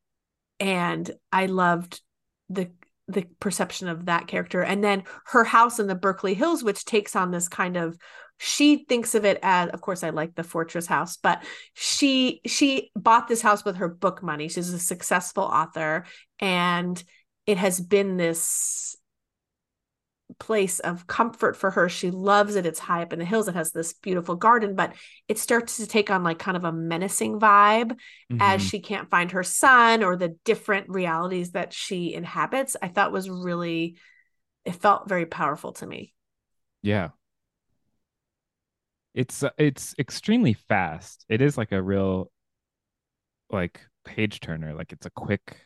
and I loved the the perception of that character and then her house in the berkeley hills which takes on this kind of she thinks of it as of course i like the fortress house but she she bought this house with her book money. She's a successful author and it has been this place of comfort for her. She loves it. It's high up in the hills. It has this beautiful garden but it starts to take on like kind of a menacing vibe mm-hmm. as she can't find her son or the different realities that she inhabits. I thought was really it felt very powerful to me. Yeah it's uh, it's extremely fast. It is like a real like page turner. Like it's a quick.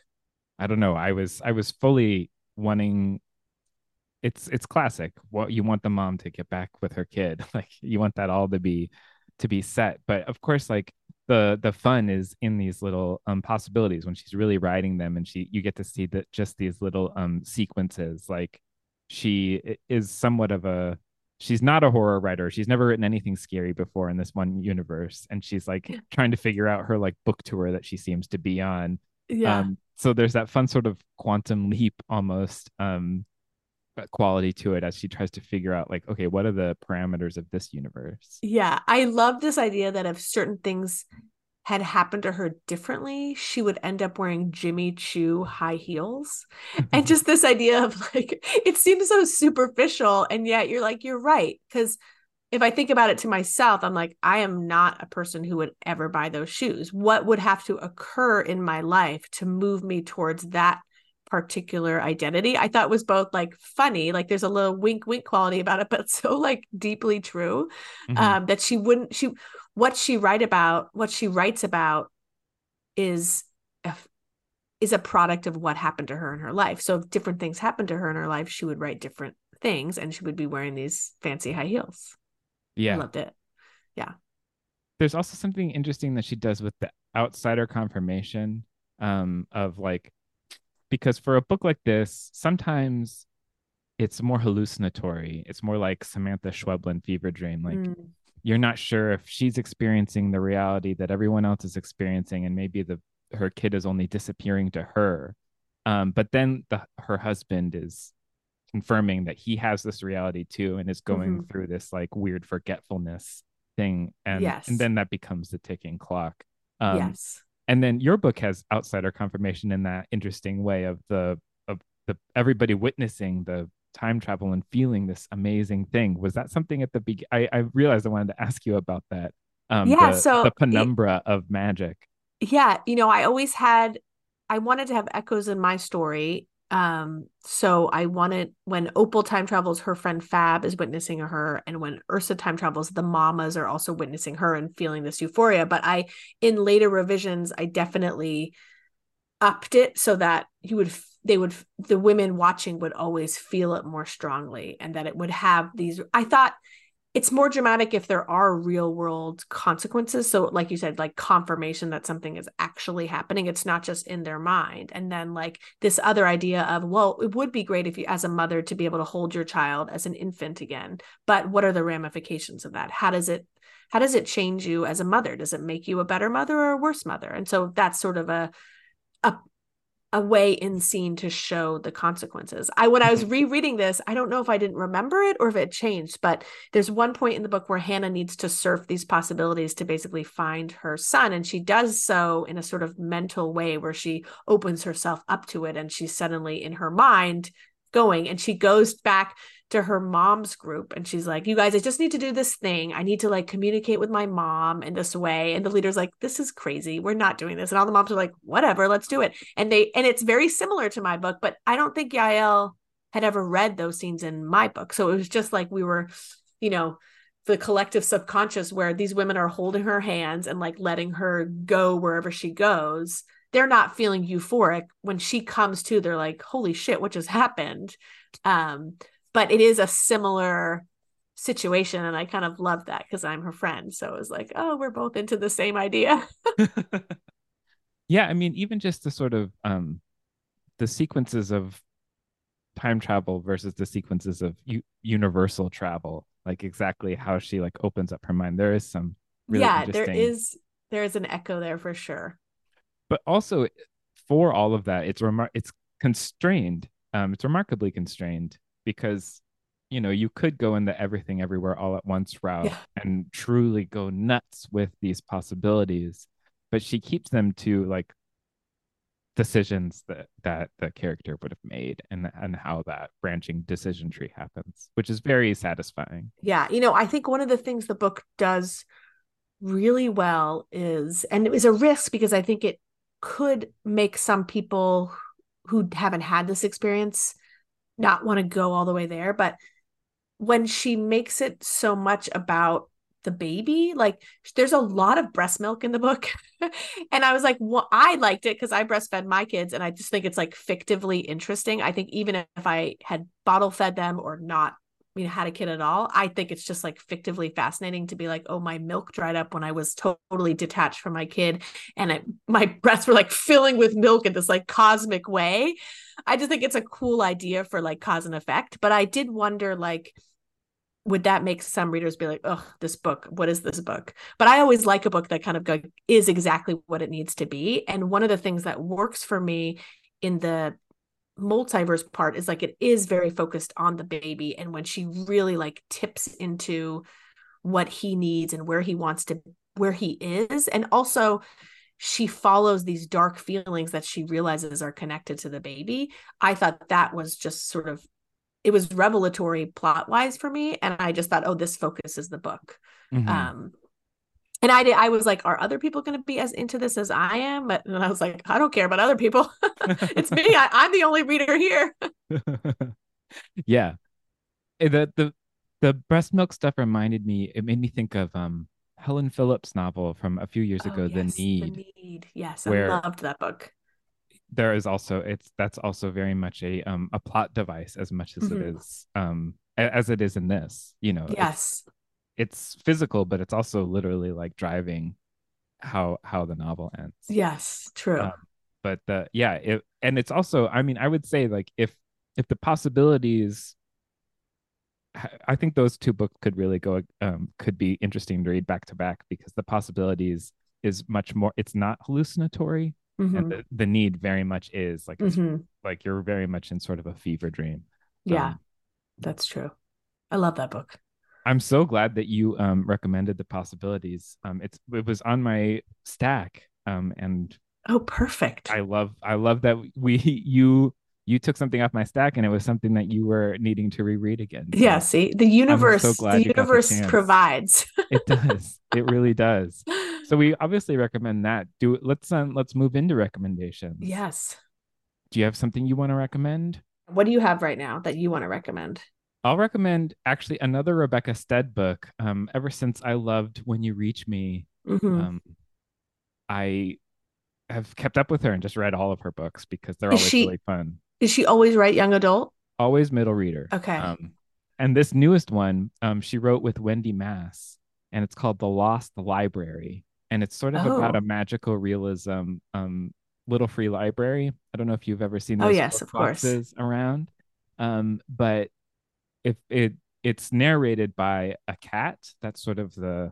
I don't know. I was I was fully wanting it's it's classic. What you want the mom to get back with her kid, like you want that all to be to be set. But of course, like the the fun is in these little um possibilities when she's really writing them, and she you get to see that just these little um sequences. Like she is somewhat of a she's not a horror writer. She's never written anything scary before in this one universe, and she's like Yeah. trying to figure out her like book tour that she seems to be on. Yeah. Um, so there's that fun sort of quantum leap almost um quality to it as she tries to figure out like okay what are the parameters of this universe Yeah, I love this idea that if certain things had happened to her differently, she would end up wearing Jimmy Choo high heels. And just this idea of like, it seems so superficial. And yet you're like, you're right. Because if I think about it to myself, I'm like, I am not a person who would ever buy those shoes. What would have to occur in my life to move me towards that particular identity? I thought was both like funny, like there's a little wink wink quality about it, but so like deeply true Mhm. um, that she wouldn't she what she write about what she writes about is a, is a product of what happened to her in her life. So if different things happened to her in her life she would write different things and she would be wearing these fancy high heels. I yeah. loved it. Yeah. There's also something interesting that she does with the outsider confirmation um of like because for a book like this sometimes it's more hallucinatory. It's more like Samanta Schweblin fever dream like Mm, you're not sure if she's experiencing the reality that everyone else is experiencing and maybe the her kid is only disappearing to her um, but then the her husband is confirming that he has this reality too and is going Mhm. through this like weird forgetfulness thing and Yes. and then that becomes the ticking clock um, yes and then your book has outsider confirmation in that interesting way of the of the everybody witnessing the time travel and feeling this amazing thing. Was that something at the beginning I, I realized i wanted to ask you about that um Yeah, the, so the it- penumbra of magic. Yeah you know i always had i wanted to have echoes in my story um so i wanted when opal time travels her friend fab is witnessing her and when ursa time travels the mamas are also witnessing her and feeling this euphoria but i in later revisions i definitely upped it so that you would they would the women watching would always feel it more strongly and that it would have these i thought it's more dramatic if there are real world consequences. So like you said like confirmation that something is actually happening it's not just in their mind. And then like this other idea of well it would be great if you as a mother to be able to hold your child as an infant again but what are the ramifications of that? How does it how does it change you as a mother? Does it make you a better mother or a worse mother? And so that's sort of a a a way in scene to show the consequences. I when I was rereading this, I don't know if I didn't remember it or if it changed, but there's one point in the book where Hannah needs to surf these possibilities to basically find her son and she does so in a sort of mental way where she opens herself up to it and she's suddenly in her mind going and she goes back to her mom's group and she's like you guys i just need to do this thing. I need to like communicate with my mom in this way. And the leader's like this is crazy. We're not doing this. And all the moms are like whatever let's do it. And they and it's very similar to my book but i don't think yael had ever read those scenes in my book. So it was just like we were you know the collective subconscious where these women are holding her hands and like letting her go wherever she goes. They're not feeling euphoric. When she comes to they're like holy shit what just happened? Um but it is a similar situation and i kind of love that because i'm her friend so it was like oh we're both into the same idea. Yeah i mean even just the sort of um the sequences of time travel versus the sequences of u- universal travel like exactly how she like opens up her mind. There is some really yeah there interesting is there is an echo there for sure. But also for all of that it's remar- it's constrained um it's remarkably constrained because you know you could go in the everything everywhere all at once route Yeah. and truly go nuts with these possibilities but she keeps them to like decisions that that the character would have made and and how that branching decision tree happens which is very satisfying yeah you know i think one of the things the book does really well is and it was a risk because i think it could make some people who haven't had this experience not want to go all the way there but when she makes it so much about the baby. Like there's a lot of breast milk in the book. and I was like, well, I liked it because I breastfed my kids. And I just think it's like fictively interesting. I think even if I had bottle fed them or not, you know, had a kid at all, I think it's just like fictively fascinating to be like, oh, my milk dried up when I was totally detached from my kid. And it, my breasts were like filling with milk in this like cosmic way. I just think it's a cool idea for like cause and effect. But I did wonder, like, would that make some readers be like, oh, this book, what is this book? But I always like a book that kind of is exactly what it needs to be. And one of the things that works for me in the multiverse part is like it is very focused on the baby. And when she really like tips into what he needs and where he wants to, where he is, and also she follows these dark feelings that she realizes are connected to the baby. I thought that was just sort of it was revelatory plot wise for me and i just thought oh this focuses the book mm-hmm. um and i did i was like are other people going to be as into this as i am? But and i was like i don't care about other people. It's me. I, i'm the only reader here. Yeah. Eh, the the the breast milk stuff reminded me it made me think of um helen phillips novel from a few years oh, ago yes, the need the need. Yes i loved that book. There is also it's that's also very much a um a plot device as much as mm-hmm. it is um as it is in this you know yes. it's, it's physical but it's also literally like driving how how the novel ends. Yes true. Um, but the yeah it and it's also i mean i would say like if if the possibilities i think those two books could really go um could be interesting to read back to back because the possibilities is much more it's not hallucinatory mm-hmm. and the, the need very much is like mm-hmm. like you're very much in sort of a fever dream. Yeah um, that's true. I love that book i'm so glad that you um recommended the possibilities um it's it was on my stack um and oh perfect i love i love that we you you took something off my stack and it was something that you were needing to reread again. So yeah, see, the universe so the universe the provides. it does. It really does. So we obviously recommend that. Do let's um, let's move into recommendations. Yes. Do you have something you want to recommend? What do you have right now that you want to recommend? I'll recommend actually another Rebecca Stead book. Um, ever since I loved When You Reach Me, mm-hmm. um, I have kept up with her and just read all of her books because they're is always she, really fun. Is she always write young adult? Always middle reader. Okay. Um, and this newest one, um, she wrote with Wendy Mass, and it's called The Lost Library and it's sort of oh. about a magical realism um, little free library. I don't know if you've ever seen oh, those oh, yes, of boxes course. around. Um, but if it it's narrated by a cat that's sort of the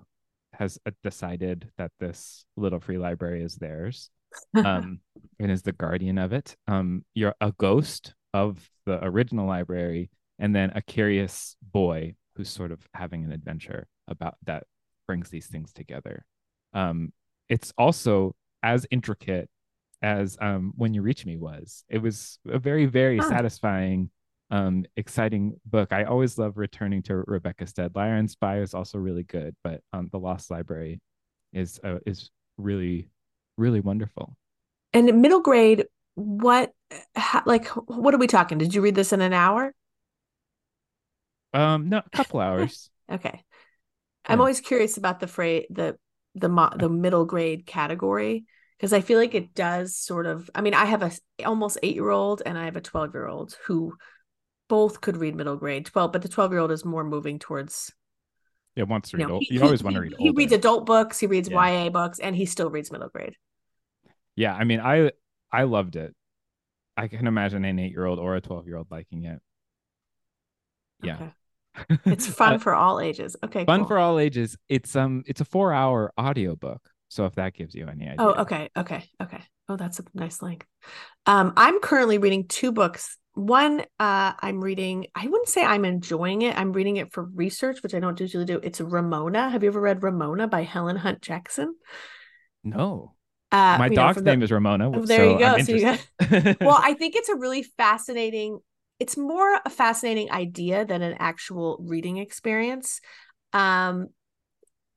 has uh, decided that this little free library is theirs um, and is the guardian of it. Um, you're a ghost of the original library, and then a curious boy who's sort of having an adventure about that brings these things together um, it's also as intricate as um, when you reach me was it was a very very huh. satisfying um, exciting book. I always love returning to rebecca stead liar and spy is also really good but um, the lost library is uh, is really really wonderful. And middle grade what how, like what are we talking? Did you read this in an hour? Um no a couple hours. Okay. I'm always curious about the phrase the the mo- the middle grade category because I feel like it does sort of. I mean, I have a almost eight year old and I have a twelve year old who both could read middle grade twelve, but the twelve year old is more moving towards. Yeah, wants to read. You, know, old, he, you always he, want to read. He older. reads adult books. He reads yeah. YA books, and he still reads middle grade. Yeah, I mean, I I loved it. I can imagine an eight year old or a twelve year old liking it. Yeah. Okay it's fun uh, for all ages. Okay. Fun cool. for all ages. It's um it's a four hour audiobook. So if that gives you any idea. Oh, okay. Okay. Okay. Oh, that's a nice length. Um, I'm currently reading two books. One, uh, I'm reading, I wouldn't say I'm enjoying it. I'm reading it for research, which I don't usually do. It's Ramona. Have you ever read Ramona by Helen Hunt Jackson? No. Uh, My dog's know, name is Ramona. Oh, there so you go. So you got, well, I think it's a really fascinating it's more a fascinating idea than an actual reading experience. Um,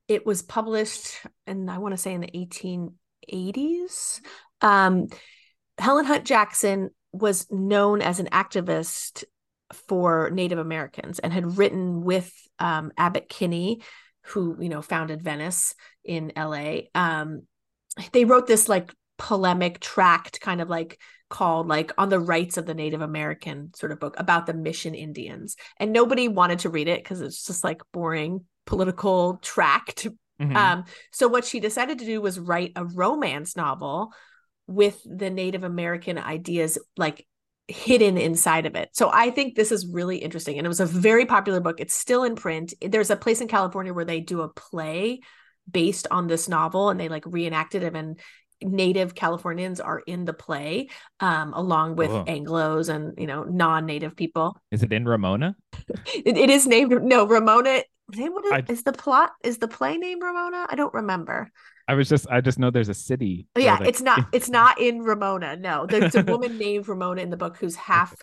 it was published, and I want to say in the 1880s. Um, Helen Hunt Jackson was known as an activist for Native Americans and had written with um, Abbott Kinney who you know founded Venice in LA. Um, they wrote this like polemic tract, kind of like called like on the rights of the Native American sort of book about the Mission Indians, and nobody wanted to read it because it's just like boring political tract. Mhm. Um, so what she decided to do was write a romance novel with the Native American ideas like hidden inside of it. So I think this is really interesting. And it was a very popular book. It's still in print. There's a place in California where they do a play based on this novel and they like reenacted it and native Californians are in the play um along with. Anglos and you know non-native people. Is it in Ramona? It, it is named no Ramona I- is the plot is the play named Ramona? I don't remember. I was just I just know there's a city. Oh, yeah, it's not it's not in Ramona. No, there's a woman named Ramona in the book who's half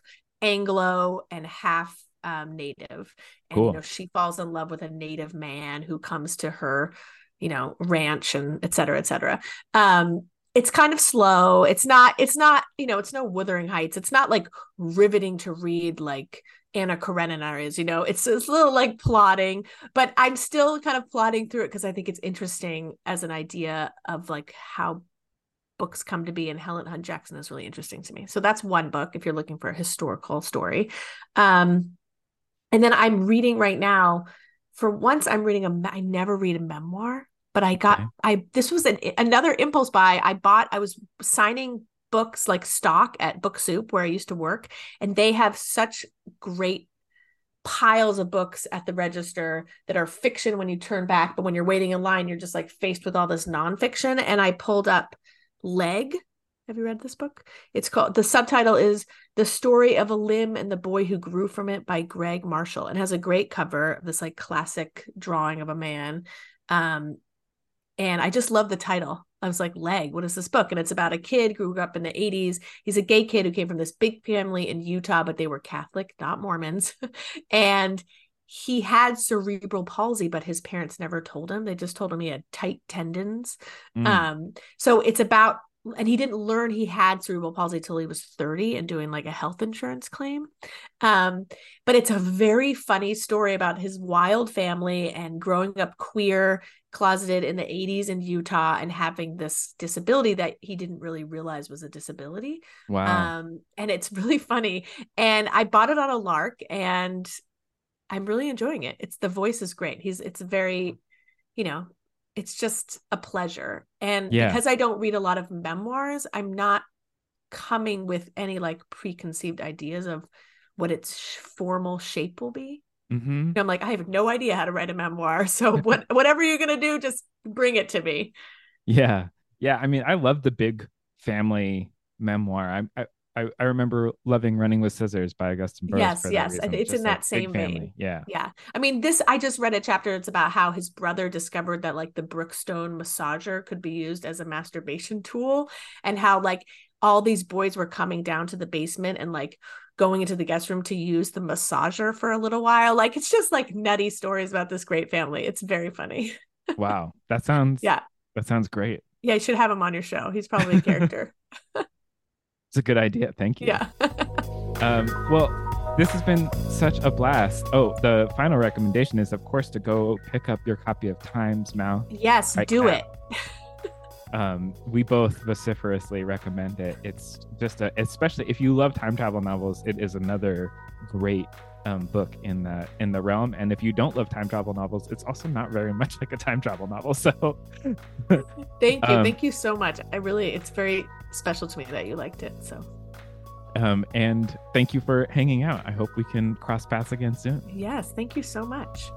Anglo and half um, native, and Cool. you know she falls in love with a native man who comes to her, you know, ranch and et cetera, et cetera. Um, it's kind of slow. It's not. It's not. You know, it's no Wuthering Heights. It's not like riveting to read like Anna Karenina is. You know, it's it's a little like plotting, but I'm still kind of plotting through it because I think it's interesting as an idea of like how books come to be and Helen Hunt Jackson is really interesting to me. So that's one book if you're looking for a historical story. Um and then I'm reading right now for once I'm reading a i never read a memoir, but I got Okay. I this was an another impulse buy. I bought I was signing books like stock at Book Soup where I used to work and they have such great piles of books at the register that are fiction when you turn back, but when you're waiting in line, you're just like faced with all this nonfiction. And I pulled up Leg. Have you read this book? It's called the subtitle is The Story of a Limb and the Boy Who Grew from It by Greg Marshall and has a great cover of this like classic drawing of a man. Um, and I just love the title. I was like, Leg, what is this book? And it's about a kid who grew up in the 80s. He's a gay kid who came from this big family in Utah, but they were Catholic, not Mormons. and he had cerebral palsy, but his parents never told him. They just told him he had tight tendons. Mm. Um, so it's about, and he didn't learn he had cerebral palsy till he was 30 and doing like a health insurance claim. Um, but it's a very funny story about his wild family and growing up queer, closeted in the 80s in Utah and having this disability that he didn't really realize was a disability. wow. Um, and it's really funny. And I bought it on a lark and I'm really enjoying it. It's the voice is great. He's it's very, you know, it's just a pleasure. And Yeah. because I don't read a lot of memoirs, I'm not coming with any like preconceived ideas of what its formal shape will be. hmm I'm like, I have no idea how to write a memoir. So what whatever you're gonna do, just bring it to me. Yeah. Yeah. I mean, I love the big family memoir. I I I, I remember loving Running with Scissors by Augusten Burroughs. Yes, yes. Reason. it's in that same vein. family. Yeah. Yeah. I mean, this, I just read a chapter. It's about how his brother discovered that like the Brookstone massager could be used as a masturbation tool and how like all these boys were coming down to the basement and like going into the guest room to use the massager for a little while. Like it's just like nutty stories about this great family. It's very funny. Wow. That sounds Yeah. That sounds great. Yeah. You should have him on your show. He's probably a character. It's a good idea. Thank you. yeah. Um, well, this has been such a blast. Oh, the final recommendation is, of course, to go pick up your copy of Time's Mouth. yes. Right do now. it. Um, we both vociferously recommend it. It's just a, especially if you love time travel novels, it is another great um, book in that in the realm. And if you don't love time travel novels, it's also not very much like a time travel novel. So, Thank you. Um, Thank you so much. I really, it's very special to me that you liked it. So, um, and thank you for hanging out. I hope we can cross paths again soon. yes. Thank you so much.